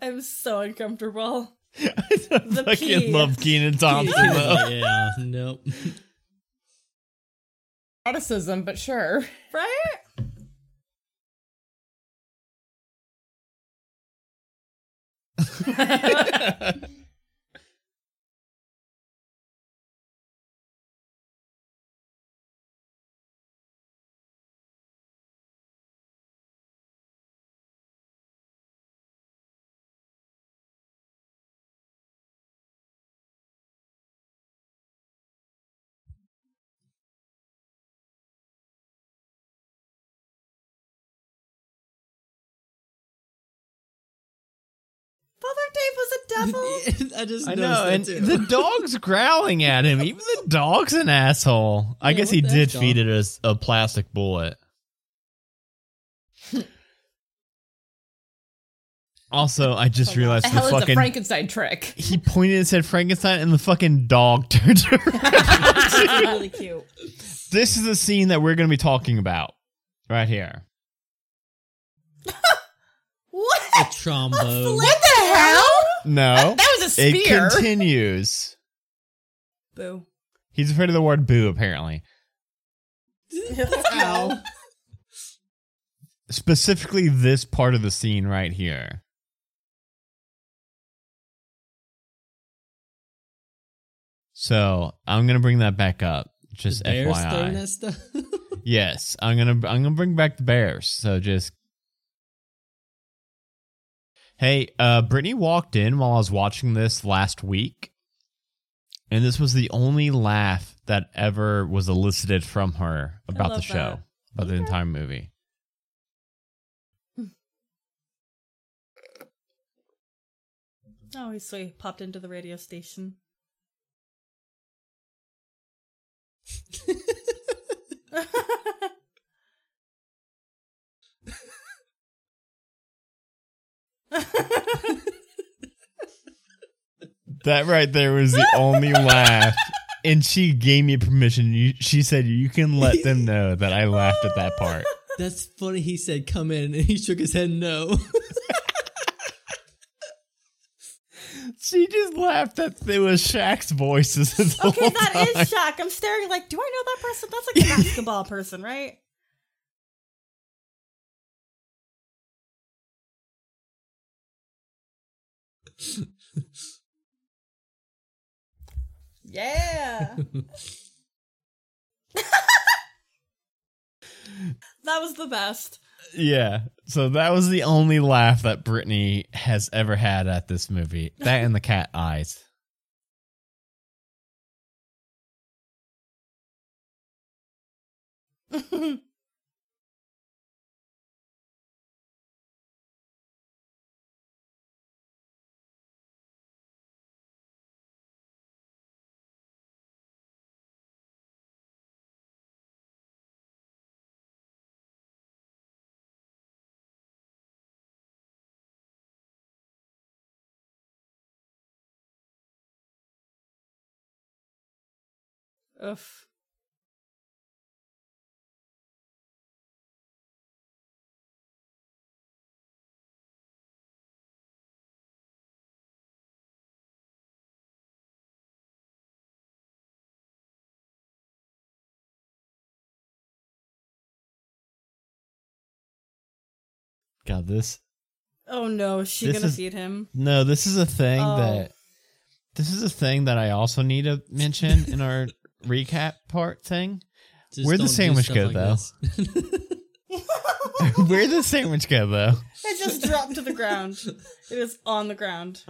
Speaker 2: I'm so uncomfortable.
Speaker 1: I
Speaker 2: The
Speaker 1: fucking
Speaker 2: pee.
Speaker 1: love Kenan Thompson though.
Speaker 4: yeah, nope.
Speaker 3: Eroticism, but sure.
Speaker 2: Right? devil.
Speaker 4: I just
Speaker 1: I know, and
Speaker 4: too.
Speaker 1: the dog's growling at him. Even the dog's an asshole. I guess he did
Speaker 4: heck,
Speaker 1: feed
Speaker 4: dog?
Speaker 1: it a plastic bullet. also, I just realized
Speaker 3: The
Speaker 1: the
Speaker 3: hell is a
Speaker 1: fucking
Speaker 3: Frankenstein trick?
Speaker 1: he pointed and said Frankenstein, and the fucking dog turned around.
Speaker 2: Really cute.
Speaker 1: this is the scene that we're going to be talking about right here.
Speaker 2: What?
Speaker 4: a trombone.
Speaker 3: What the hell?
Speaker 1: No,
Speaker 3: That was a spear.
Speaker 1: it continues.
Speaker 2: Boo.
Speaker 1: He's afraid of the word "boo." Apparently,
Speaker 3: Ow.
Speaker 1: specifically this part of the scene right here. So I'm gonna bring that back up. Just
Speaker 4: the bears
Speaker 1: FYI.
Speaker 4: throwing that stuff.
Speaker 1: Yes, I'm gonna I'm gonna bring back the bears. So just Hey, uh Brittany walked in while I was watching this last week. And this was the only laugh that ever was elicited from her about the show,
Speaker 2: that.
Speaker 1: about the entire movie.
Speaker 2: Oh, he's so he popped into the radio station.
Speaker 1: That right there was the only laugh. And she gave me permission. You, she said you can let them know that I laughed at that part.
Speaker 4: That's funny. He said, "Come in," and he shook his head no.
Speaker 1: She just laughed that it was Shaq's voices.
Speaker 2: okay,
Speaker 1: whole
Speaker 2: that
Speaker 1: time.
Speaker 2: is Shaq. I'm staring like, do I know that person? That's like a basketball person, right? Yeah. that was the best.
Speaker 1: Yeah. So that was the only laugh that Brittany has ever had at this movie. That and the cat eyes.
Speaker 2: Oof.
Speaker 1: God, this
Speaker 2: Oh no, is she gonna
Speaker 1: is-
Speaker 2: feed him?
Speaker 1: no, this is a thing
Speaker 2: Oh.
Speaker 1: that this is a thing that I also need to mention in our recap part thing.
Speaker 4: Just
Speaker 1: Where'd the sandwich go,
Speaker 4: like
Speaker 1: though? Where'd the sandwich go though?
Speaker 2: It just dropped to the ground. It is on the ground.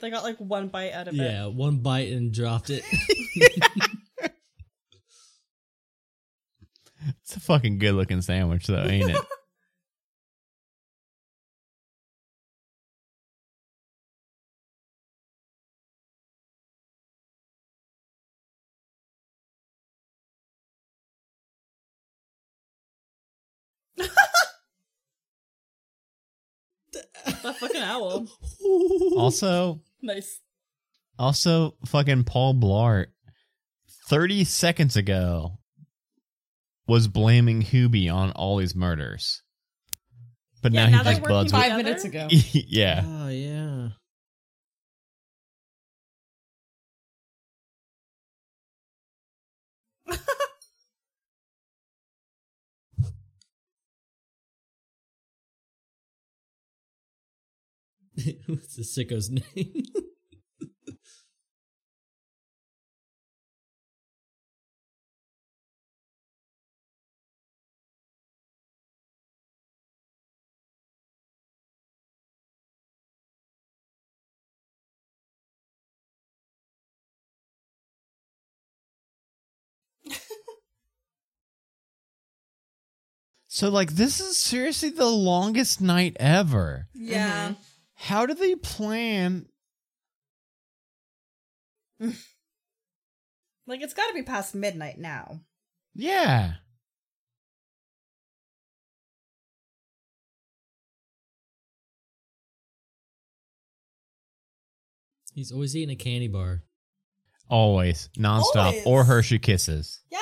Speaker 2: They got like one bite out of it.
Speaker 4: yeah, one bite and dropped it.
Speaker 1: It's a fucking good looking sandwich though, ain't it?
Speaker 2: That fucking owl.
Speaker 1: also,
Speaker 2: Nice.
Speaker 1: also fucking Paul Blart 30 seconds ago was blaming Hubie on all these murders. But
Speaker 2: Yeah,
Speaker 1: now,
Speaker 2: now
Speaker 1: he just
Speaker 2: working
Speaker 1: buds
Speaker 2: together.
Speaker 1: with
Speaker 3: Five minutes ago.
Speaker 1: Yeah.
Speaker 4: Oh yeah. What's the sicko's name?
Speaker 1: So like this is seriously the longest night ever.
Speaker 2: Yeah. Mm-hmm.
Speaker 1: How do they plan
Speaker 2: Like it's got to be past midnight now.
Speaker 1: Yeah.
Speaker 4: He's always eating a candy bar.
Speaker 1: Always. Nonstop.
Speaker 2: Always.
Speaker 1: Or Hershey kisses.
Speaker 2: Yeah.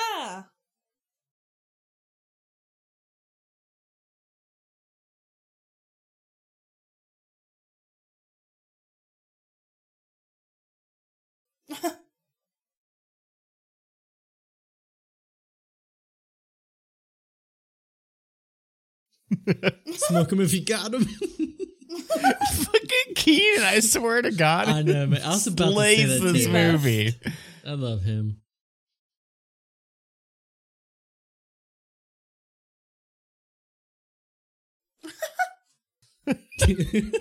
Speaker 4: Smoke him if you got him.
Speaker 1: Fucking Kenan, I swear to God.
Speaker 4: I know, man. I was about to say that
Speaker 1: this
Speaker 4: too.
Speaker 1: movie.
Speaker 4: I love him.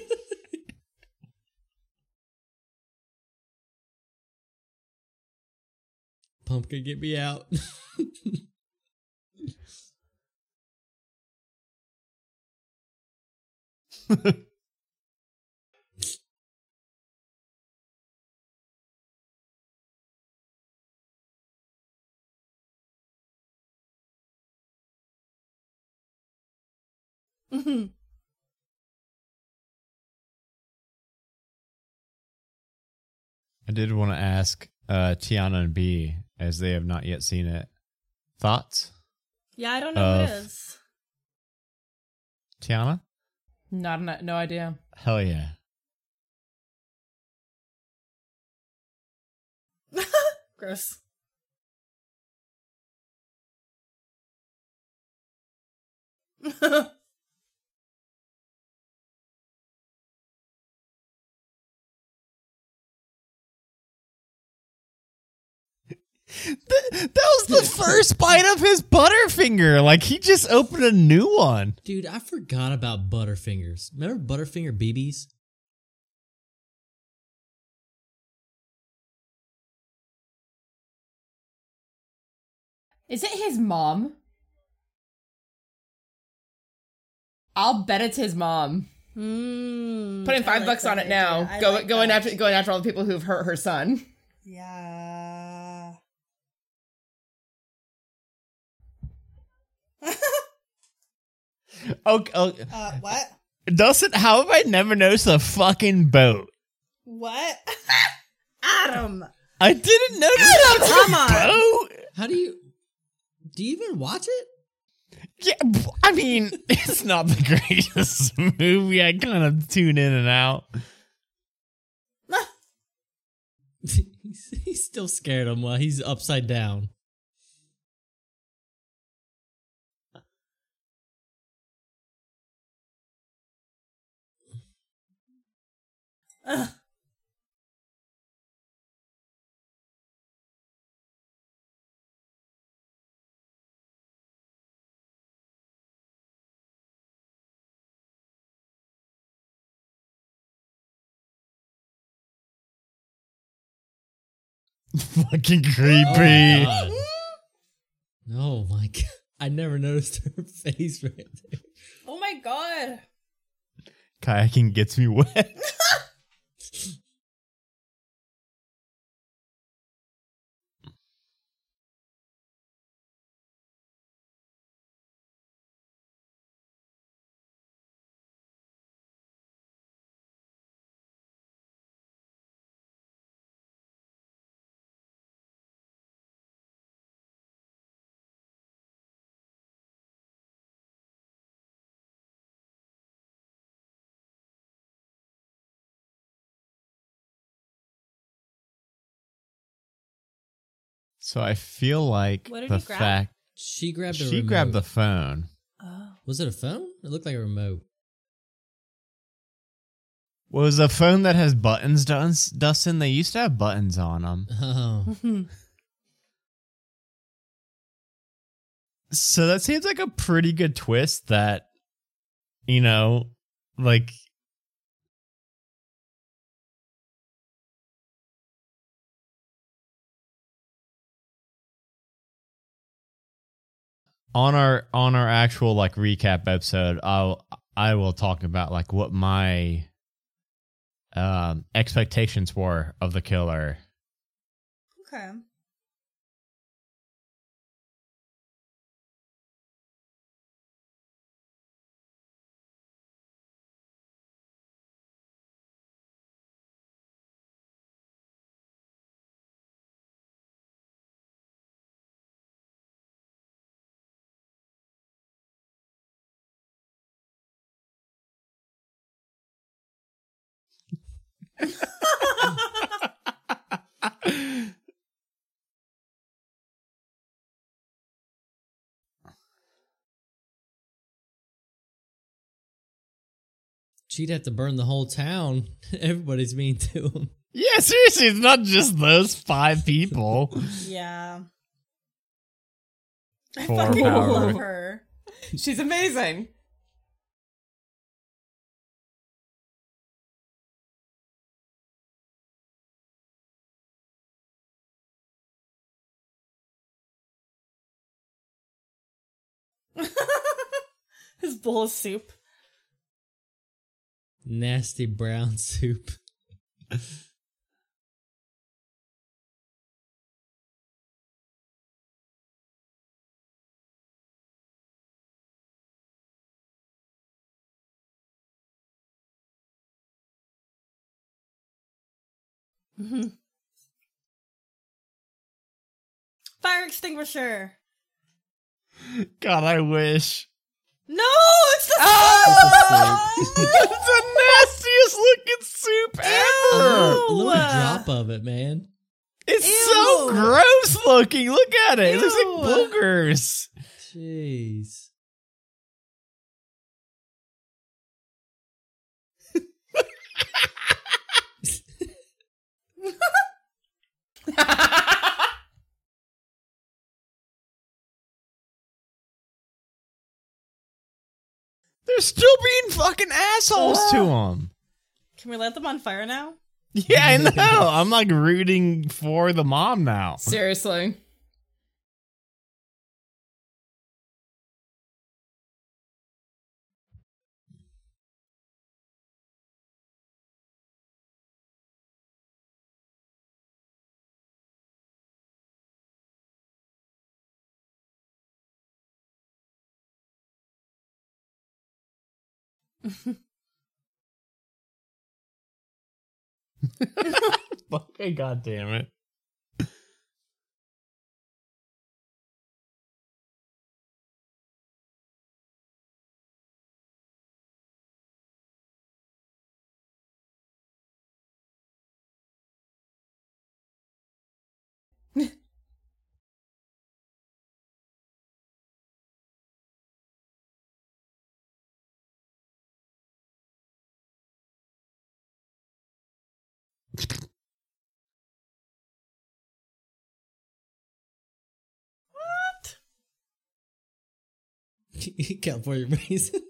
Speaker 4: Pumpkin, get me out.
Speaker 1: I did want to ask uh, Tiana and B, as they have not yet seen it. Thoughts?
Speaker 2: yeah, I don't know what it
Speaker 1: Of- Tiana?
Speaker 3: Not no, no idea.
Speaker 1: Hell yeah.
Speaker 2: Gross.
Speaker 1: that was the first bite of his Butterfinger. Like he just opened a new one.
Speaker 4: Dude, I forgot about Butterfingers. Remember Butterfinger BBs?
Speaker 3: Is it his mom? I'll bet it's his mom.
Speaker 2: Mm,
Speaker 3: Putting five
Speaker 2: like
Speaker 3: bucks on it
Speaker 2: idea.
Speaker 3: now.
Speaker 2: I
Speaker 3: Go,
Speaker 2: like
Speaker 3: going
Speaker 2: that.
Speaker 3: after going after all the people who've hurt her son.
Speaker 2: Yeah.
Speaker 1: Okay, okay.
Speaker 2: uh, what?
Speaker 1: Dustin, how have I never noticed a fucking boat?
Speaker 2: What? Adam.
Speaker 1: I didn't notice.
Speaker 2: Come on.
Speaker 1: Oh,
Speaker 4: How do you do you even watch it?
Speaker 1: yeah. I mean, it's not the greatest movie. I kind of tune in and out.
Speaker 4: he's, he's still scared him while he's upside down.
Speaker 2: Ugh.
Speaker 1: Fucking
Speaker 4: Oh
Speaker 1: creepy.
Speaker 4: my. Oh my god. I never noticed her face right there.
Speaker 2: Oh my god.
Speaker 1: Kayaking gets me wet. So I feel like
Speaker 2: What did
Speaker 1: the
Speaker 2: he grab?
Speaker 1: fact
Speaker 4: She grabbed the
Speaker 1: she
Speaker 4: remote.
Speaker 1: grabbed the phone.
Speaker 2: Oh.
Speaker 4: Was it a phone? It looked like a remote.
Speaker 1: Was a phone that has buttons, Dust- Dustin? They used to have buttons on them.
Speaker 4: Oh.
Speaker 1: So that seems like a pretty good twist that, you know, like. On our on our actual like recap episode, I'll I will talk about like what my um expectations were of the killer.
Speaker 2: Okay.
Speaker 4: She'd have to burn the whole town. Everybody's mean to him.
Speaker 1: Yeah, seriously, it's not just those five people.
Speaker 2: Yeah. I
Speaker 1: For
Speaker 2: fucking
Speaker 1: power.
Speaker 2: love her.
Speaker 3: She's amazing.
Speaker 2: His bowl of soup.
Speaker 4: Nasty brown soup. Mm-hmm.
Speaker 2: Fire extinguisher.
Speaker 1: God, I wish.
Speaker 2: No, it's the oh.
Speaker 1: It's the nastiest looking soup ever.
Speaker 2: Ew.
Speaker 4: A little drop of it, man.
Speaker 1: It's so gross looking. Look at it. It looks like boogers.
Speaker 4: Jeez.
Speaker 1: They're still being fucking assholes to ah. them.
Speaker 2: Can we let them on fire now?
Speaker 1: Yeah, I know. I'm like rooting for the mom now.
Speaker 3: Seriously.
Speaker 1: Okay, god damn it.
Speaker 4: California raisin.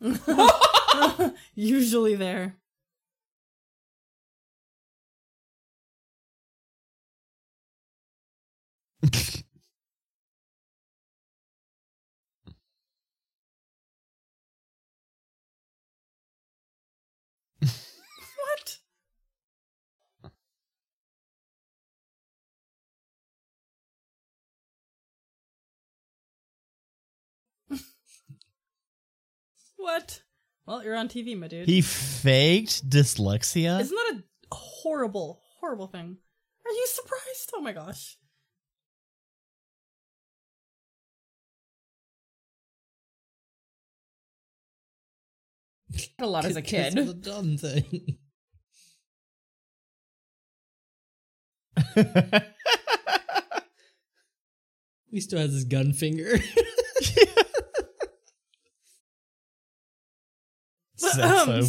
Speaker 2: Usually there. what? What? Well, you're on TV, my dude.
Speaker 1: He faked dyslexia.
Speaker 2: Isn't that a horrible, horrible thing? Are you surprised? Oh my gosh.
Speaker 3: a lot as a kid.
Speaker 4: The done thing. He still has his gun finger.
Speaker 1: So- um,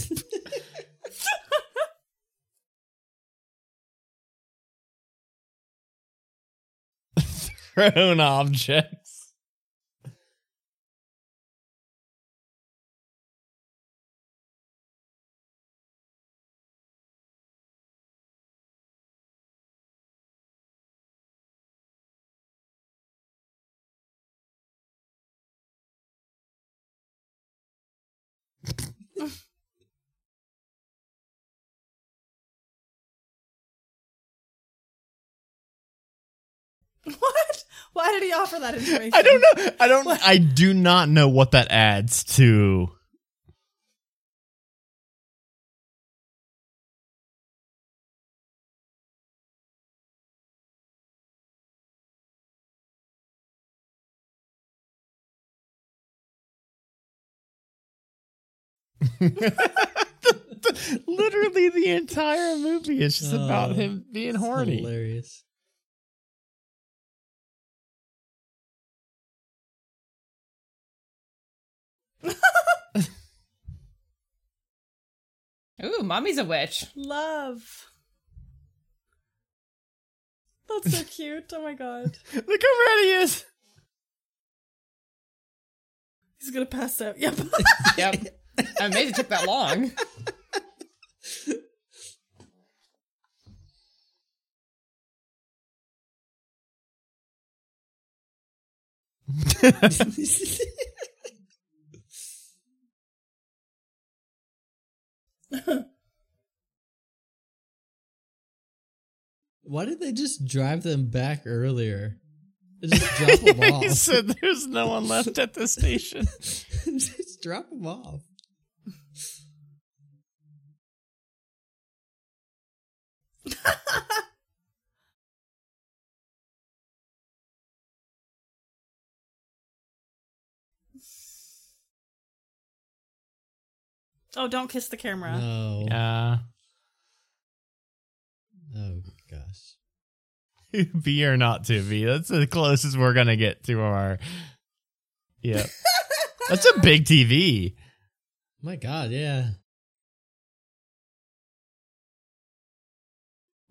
Speaker 1: Thrown objects.
Speaker 2: What? Why did he offer that information?
Speaker 1: I don't know. I don't. I do not know what that adds to. Literally, the entire movie is just about
Speaker 4: Oh,
Speaker 1: him being horny.
Speaker 4: Hilarious.
Speaker 3: Ooh, mommy's a witch.
Speaker 2: Love. That's so cute. Oh my god.
Speaker 1: Look how red he is.
Speaker 2: He's gonna pass out. Yep.
Speaker 3: Yep. I'm amazed it took that long.
Speaker 4: Why did they just drive them back earlier? They Just drop them off.
Speaker 1: he said there's no one left at the station.
Speaker 4: just drop them off.
Speaker 2: oh, don't kiss the camera.
Speaker 4: No.
Speaker 1: Yeah.
Speaker 4: Oh gosh.
Speaker 1: be or not to be. That's the closest we're gonna get to our. Yeah. That's a big TV.
Speaker 4: My God, yeah.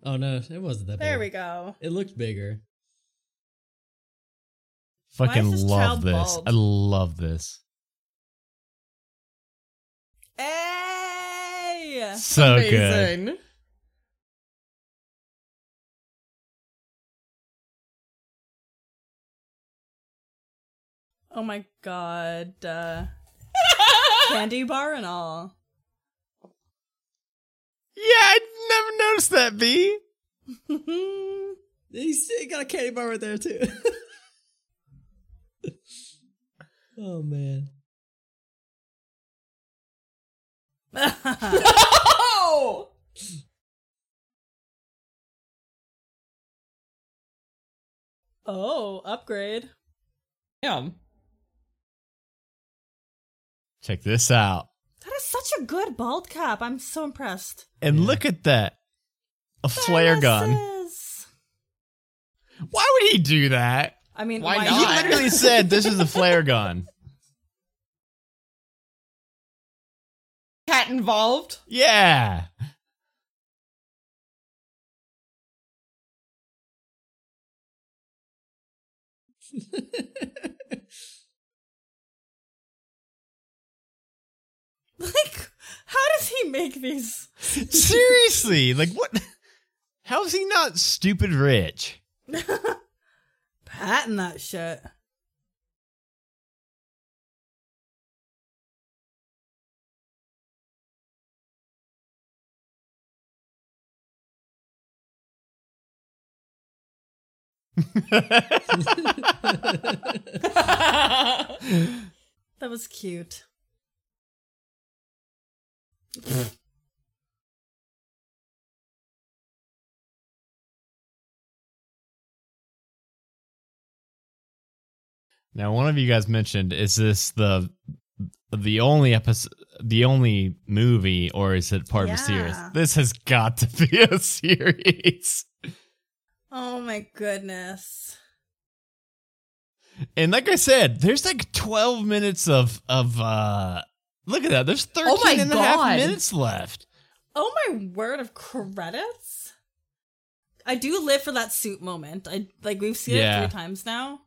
Speaker 4: Oh no, it wasn't that big.
Speaker 2: There
Speaker 4: big.
Speaker 2: we go.
Speaker 4: It looked bigger.
Speaker 1: Fucking
Speaker 2: this
Speaker 1: love
Speaker 2: child
Speaker 1: this.
Speaker 2: bald?
Speaker 1: I love this.
Speaker 2: Hey!
Speaker 1: So good.
Speaker 2: Oh my god. Uh, candy bar and all.
Speaker 1: Yeah, I never noticed that, B.
Speaker 4: He's he got a candy bar right there too. oh man.
Speaker 3: Oh!
Speaker 2: oh, upgrade.
Speaker 3: Damn.
Speaker 1: Check this out.
Speaker 2: That is such a good bald cap. I'm so impressed.
Speaker 1: And look at that. A flare gun. Why would he do that?
Speaker 2: I mean,
Speaker 3: Why
Speaker 2: why,
Speaker 3: not?
Speaker 1: He literally said this is a flare gun.
Speaker 3: Cat involved.
Speaker 1: Yeah.
Speaker 2: Like, how does he make these?
Speaker 1: Seriously, like what? How is he not stupid rich?
Speaker 2: Patent that shit. That was cute.
Speaker 1: Now, one of you guys mentioned, is this the the only episode, the only movie, or is it part of a series? This has got to be a series.
Speaker 2: Oh my goodness.
Speaker 1: And like I said, there's like 12 minutes of of uh look at that. There's 13
Speaker 3: Oh
Speaker 1: and a half minutes left.
Speaker 2: Oh my word of credits. I do live for that suit moment. I like we've seen
Speaker 1: Yeah.
Speaker 2: it three times now.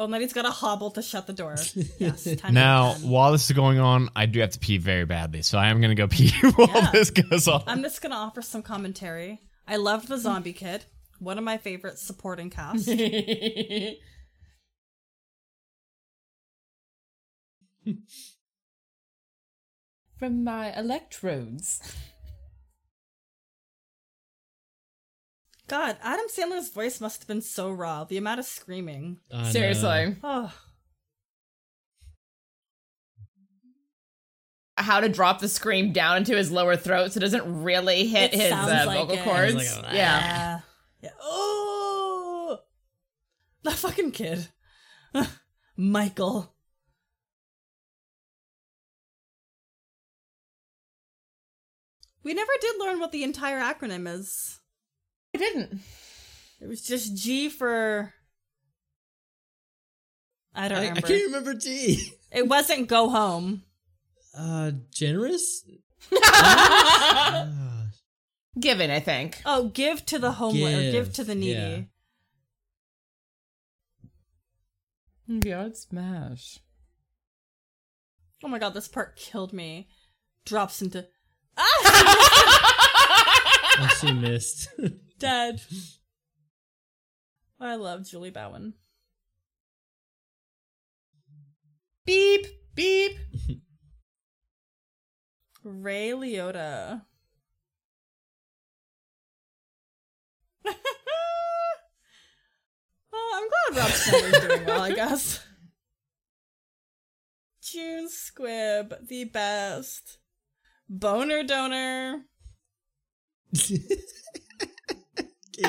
Speaker 2: Oh, Letty's got to hobble to shut the door. Yes.
Speaker 1: Now, while this is going on, I do have to pee very badly, so I am going to go pee while
Speaker 2: Yeah.
Speaker 1: this goes on.
Speaker 2: I'm just gonna offer some commentary. I loved the mm. zombie kid. One of my favorite supporting cast.
Speaker 3: From my electrodes.
Speaker 2: God, Adam Sandler's voice must have been so raw. The amount of screaming.
Speaker 4: I know.
Speaker 3: Seriously.
Speaker 2: Oh,
Speaker 3: How to drop the scream down into his lower throat so it doesn't really hit
Speaker 2: It
Speaker 3: his uh,
Speaker 2: like
Speaker 3: vocal
Speaker 2: it.
Speaker 3: cords.
Speaker 4: Like a-
Speaker 3: yeah.
Speaker 2: yeah. yeah. Oh, that fucking kid, Michael. We never did learn what the entire acronym is.
Speaker 3: I didn't.
Speaker 2: It was just G for. I don't
Speaker 4: I, I can't remember G.
Speaker 2: It wasn't go home.
Speaker 4: Uh, generous?
Speaker 3: Given, I think.
Speaker 2: Oh, give to the homeless or give
Speaker 4: Give,
Speaker 2: to the needy.
Speaker 4: yeah.
Speaker 3: God smash.
Speaker 2: Oh my god, this part killed me. Drops into ah,
Speaker 4: oh, she missed.
Speaker 2: dead. I love Julie Bowen.
Speaker 3: Beep, beep.
Speaker 2: Ray Liotta. oh, I'm glad Rob Schneider's doing well, I guess. June Squibb, the best. Boner donor.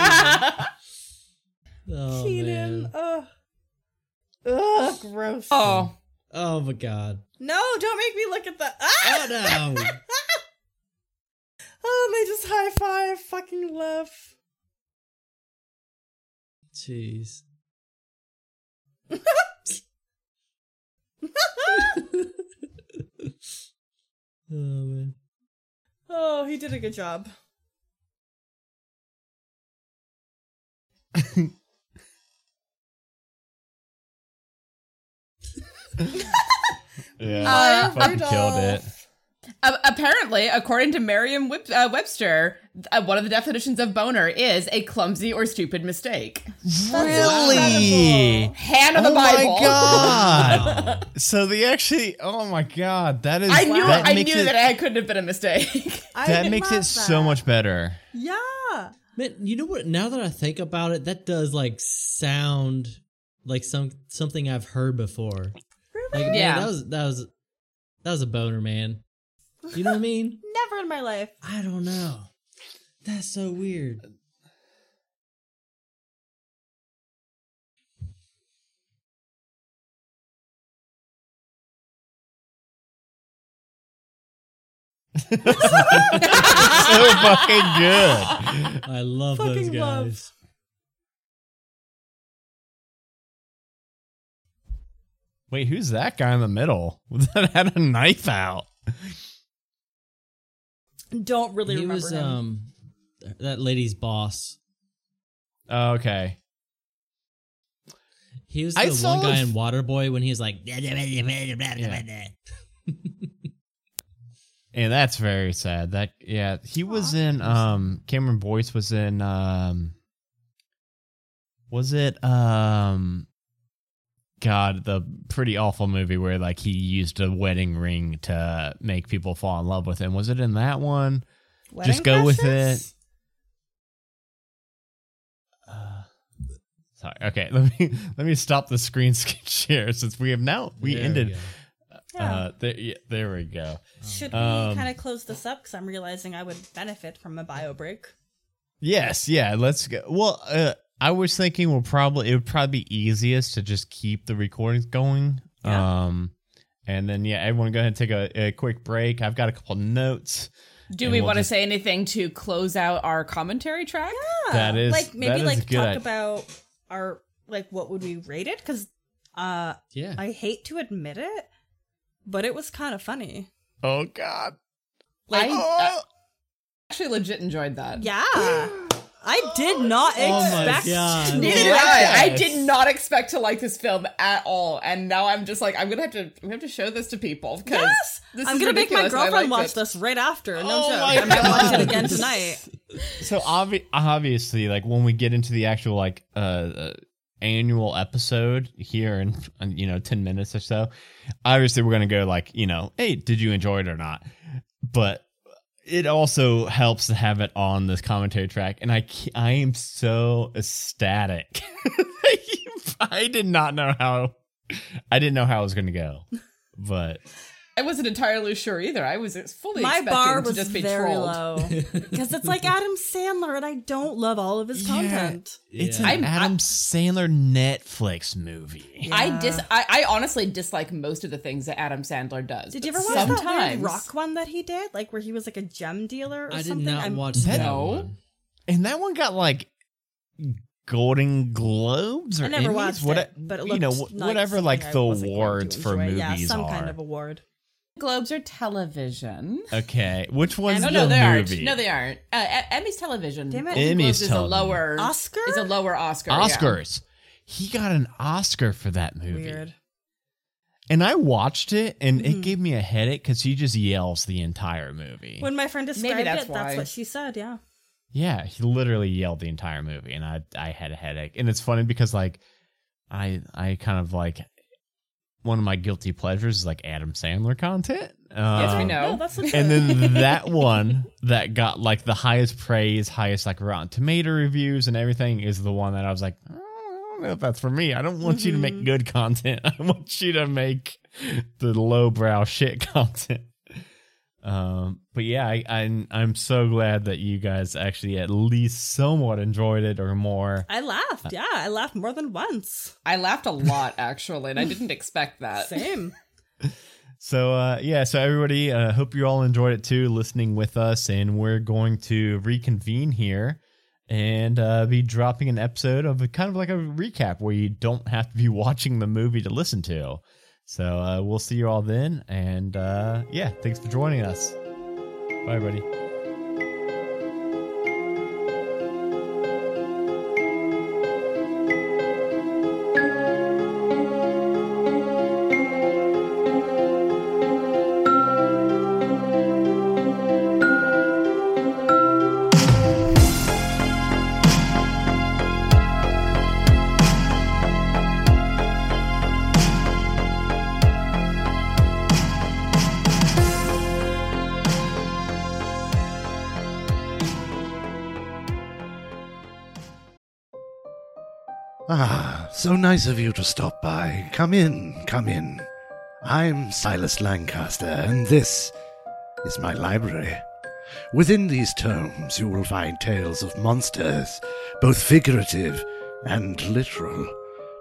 Speaker 4: oh,
Speaker 2: Kenan.
Speaker 4: man.
Speaker 2: Ugh. Ugh, gross.
Speaker 3: oh.
Speaker 4: Oh, my God.
Speaker 2: No, don't make me look at the. Ah!
Speaker 4: Oh, no.
Speaker 2: Oh, they just high five. Fucking love.
Speaker 4: Jeez. oh, man.
Speaker 2: Oh, he did a good job.
Speaker 1: Yeah,
Speaker 3: Uh,
Speaker 1: fucking killed it.
Speaker 3: Uh, apparently, according to Merriam uh, Webster, uh, one of the definitions of boner is a clumsy or stupid mistake.
Speaker 1: Really?
Speaker 3: Hand of the
Speaker 1: Oh my god! so they actually, oh my god, that is
Speaker 3: I knew
Speaker 1: that
Speaker 3: I knew
Speaker 1: it,
Speaker 3: that it couldn't have been a mistake.
Speaker 1: That makes it
Speaker 2: love
Speaker 1: so much better.
Speaker 2: Yeah.
Speaker 4: Man, you know what? Now that I think about it, that does like sound like some something I've heard before.
Speaker 2: Really?
Speaker 4: Like,
Speaker 3: Yeah.
Speaker 4: man, that was that was that was a boner, man. You know what I mean?
Speaker 2: Never in my life.
Speaker 4: I don't know. That's so weird.
Speaker 1: so fucking good.
Speaker 4: I love those guys.
Speaker 2: love.
Speaker 1: Wait, who's that guy in the middle that had a knife out?
Speaker 2: Don't really
Speaker 4: he
Speaker 2: remember
Speaker 4: was
Speaker 2: him.
Speaker 4: um that lady's boss.
Speaker 1: Oh, okay.
Speaker 4: He was
Speaker 1: I
Speaker 4: the
Speaker 1: saw
Speaker 4: one guy
Speaker 1: a-
Speaker 4: in Waterboy when he was like,
Speaker 1: And that's very sad. That yeah, he was in um Cameron Boyce was in um was it um God, the pretty awful movie where like he used a wedding ring to make people fall in love with him. Was it in that one? Just go with
Speaker 2: it.
Speaker 1: Uh, sorry. Okay, let me let me stop the screen share since we have now we
Speaker 4: There
Speaker 1: ended.
Speaker 4: go.
Speaker 2: Yeah.
Speaker 1: Uh, there, yeah, there we go.
Speaker 2: Should we
Speaker 1: Um,
Speaker 2: kind of close this up? Because I'm realizing I would benefit from a bio break.
Speaker 1: Yes, yeah, let's go. Well, uh, I was thinking we'll probably it would probably be easiest to just keep the recordings going.
Speaker 2: Yeah.
Speaker 1: Um, and then yeah, everyone go ahead and take a, a quick break. I've got a couple notes.
Speaker 3: Do we
Speaker 1: we'll
Speaker 3: want to say anything to close out our commentary track? Yeah.
Speaker 1: That is-
Speaker 2: like maybe
Speaker 1: is
Speaker 2: like
Speaker 1: good.
Speaker 2: talk about our like what would we rate it? Because uh,
Speaker 4: Yeah.
Speaker 2: I hate to admit it, but it was kind of funny.
Speaker 1: Oh God!
Speaker 3: Like,
Speaker 1: Oh!
Speaker 3: I actually legit enjoyed that.
Speaker 2: Yeah, I did not
Speaker 4: Oh my
Speaker 2: expect.
Speaker 4: God.
Speaker 2: to
Speaker 3: Neither
Speaker 2: like
Speaker 3: did I. I
Speaker 1: Yes.
Speaker 3: did not expect to like this film at all, and now I'm just like, I'm gonna have to, I'm gonna have to show this to people because
Speaker 2: Yes,
Speaker 3: this
Speaker 2: I'm
Speaker 3: is
Speaker 2: gonna make my
Speaker 3: ridiculous and I
Speaker 2: girlfriend
Speaker 3: liked
Speaker 2: watch
Speaker 3: it.
Speaker 2: this right after. No
Speaker 1: Oh
Speaker 2: joke.
Speaker 1: my
Speaker 2: I'm gonna watch it
Speaker 1: God.
Speaker 2: again tonight.
Speaker 1: So obvi- obviously, like when we get into the actual like uh, uh annual episode here in you know ten minutes or so, obviously we're gonna go like you know, hey, did you enjoy it or not? But it also helps to have it on this commentary track, and I I am so ecstatic. I did not know how I didn't know how it was gonna go, but
Speaker 3: I wasn't entirely sure either. I was fully
Speaker 2: My
Speaker 3: expecting
Speaker 2: bar
Speaker 3: to
Speaker 2: was
Speaker 3: just be
Speaker 2: very
Speaker 3: trolled.
Speaker 2: low because it's like Adam Sandler, and I don't love all of his
Speaker 1: Yeah.
Speaker 2: content.
Speaker 1: it's
Speaker 4: Yeah.
Speaker 1: an
Speaker 3: I'm-
Speaker 1: Adam Sandler Netflix movie.
Speaker 3: I dis, I, I honestly dislike most of the things that Adam Sandler does.
Speaker 2: Did you ever watch that weird
Speaker 3: sometimes
Speaker 2: rock one that he did, like where he was like a gem dealer or
Speaker 4: I did
Speaker 2: something?
Speaker 4: not
Speaker 2: I'm-
Speaker 4: watch
Speaker 1: That-
Speaker 4: that
Speaker 3: No.
Speaker 4: one.
Speaker 1: And that one got like Golden Globes or
Speaker 2: I never
Speaker 1: Emmys?
Speaker 2: watched
Speaker 1: what,
Speaker 2: it, but it
Speaker 1: you know
Speaker 2: looked like
Speaker 1: whatever like the
Speaker 2: I wasn't going to
Speaker 1: awards for movies
Speaker 2: yeah, some
Speaker 1: are.
Speaker 2: kind of award.
Speaker 3: Globes are television.
Speaker 1: okay, which one's
Speaker 3: no,
Speaker 1: the
Speaker 3: no, they
Speaker 1: movie?
Speaker 3: aren't. No, they aren't. Uh, Emmy's television.
Speaker 2: Damn it.
Speaker 1: Emmy's
Speaker 3: Globes is a lower
Speaker 2: Oscar?
Speaker 3: Is a lower Oscar. yeah.
Speaker 1: Oscars. He got an Oscar for that movie,
Speaker 2: Weird.
Speaker 1: and I watched it, and it
Speaker 2: Mhm.
Speaker 1: gave me a headache because he just yells the entire movie.
Speaker 2: When my friend described
Speaker 3: that's
Speaker 2: it, that's what she said. Yeah.
Speaker 1: Yeah, he literally yelled the entire movie, and I I had a headache. And it's funny because like I I kind of like one of my guilty pleasures is like Adam Sandler content.
Speaker 3: Yes, we
Speaker 1: Um,
Speaker 3: know.
Speaker 2: No, that's legit.
Speaker 1: And then that one that got like the highest praise, highest like Rotten Tomato reviews and everything is the one that I was like, "Oh, I don't know if that's for me. I don't want you to make
Speaker 2: Mhm.
Speaker 1: good content. I want you to make the lowbrow shit content. Um, but yeah, I, I'm I'm so glad that you guys actually at least somewhat enjoyed it or more.
Speaker 2: I laughed. Yeah, I laughed more than once.
Speaker 3: I laughed a lot actually, and I didn't expect that.
Speaker 2: Same.
Speaker 1: So uh, yeah, so everybody, uh, hope you all enjoyed it too, listening with us, and we're going to reconvene here and uh, be dropping an episode of a kind of like a recap where you don't have to be watching the movie to listen to. So uh, we'll see you all then, and uh, yeah, thanks for joining us. Bye, everybody.
Speaker 5: So nice of you to stop by. Come in, come in. I'm Silas Lancaster, and this is my library. Within these tomes, you will find tales of monsters, both figurative and literal.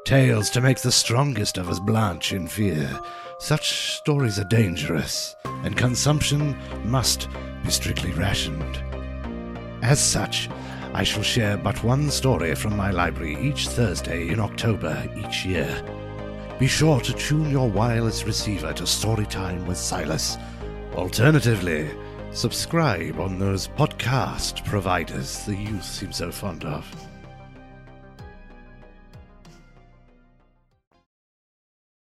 Speaker 5: Tales to make the strongest of us blanch in fear. Such stories are dangerous, and consumption must be strictly rationed. As such, I shall share but one story from my library each Thursday in October each year. Be sure to tune your wireless receiver to Storytime with Silas. Alternatively, subscribe on those podcast providers the youth seem so fond of.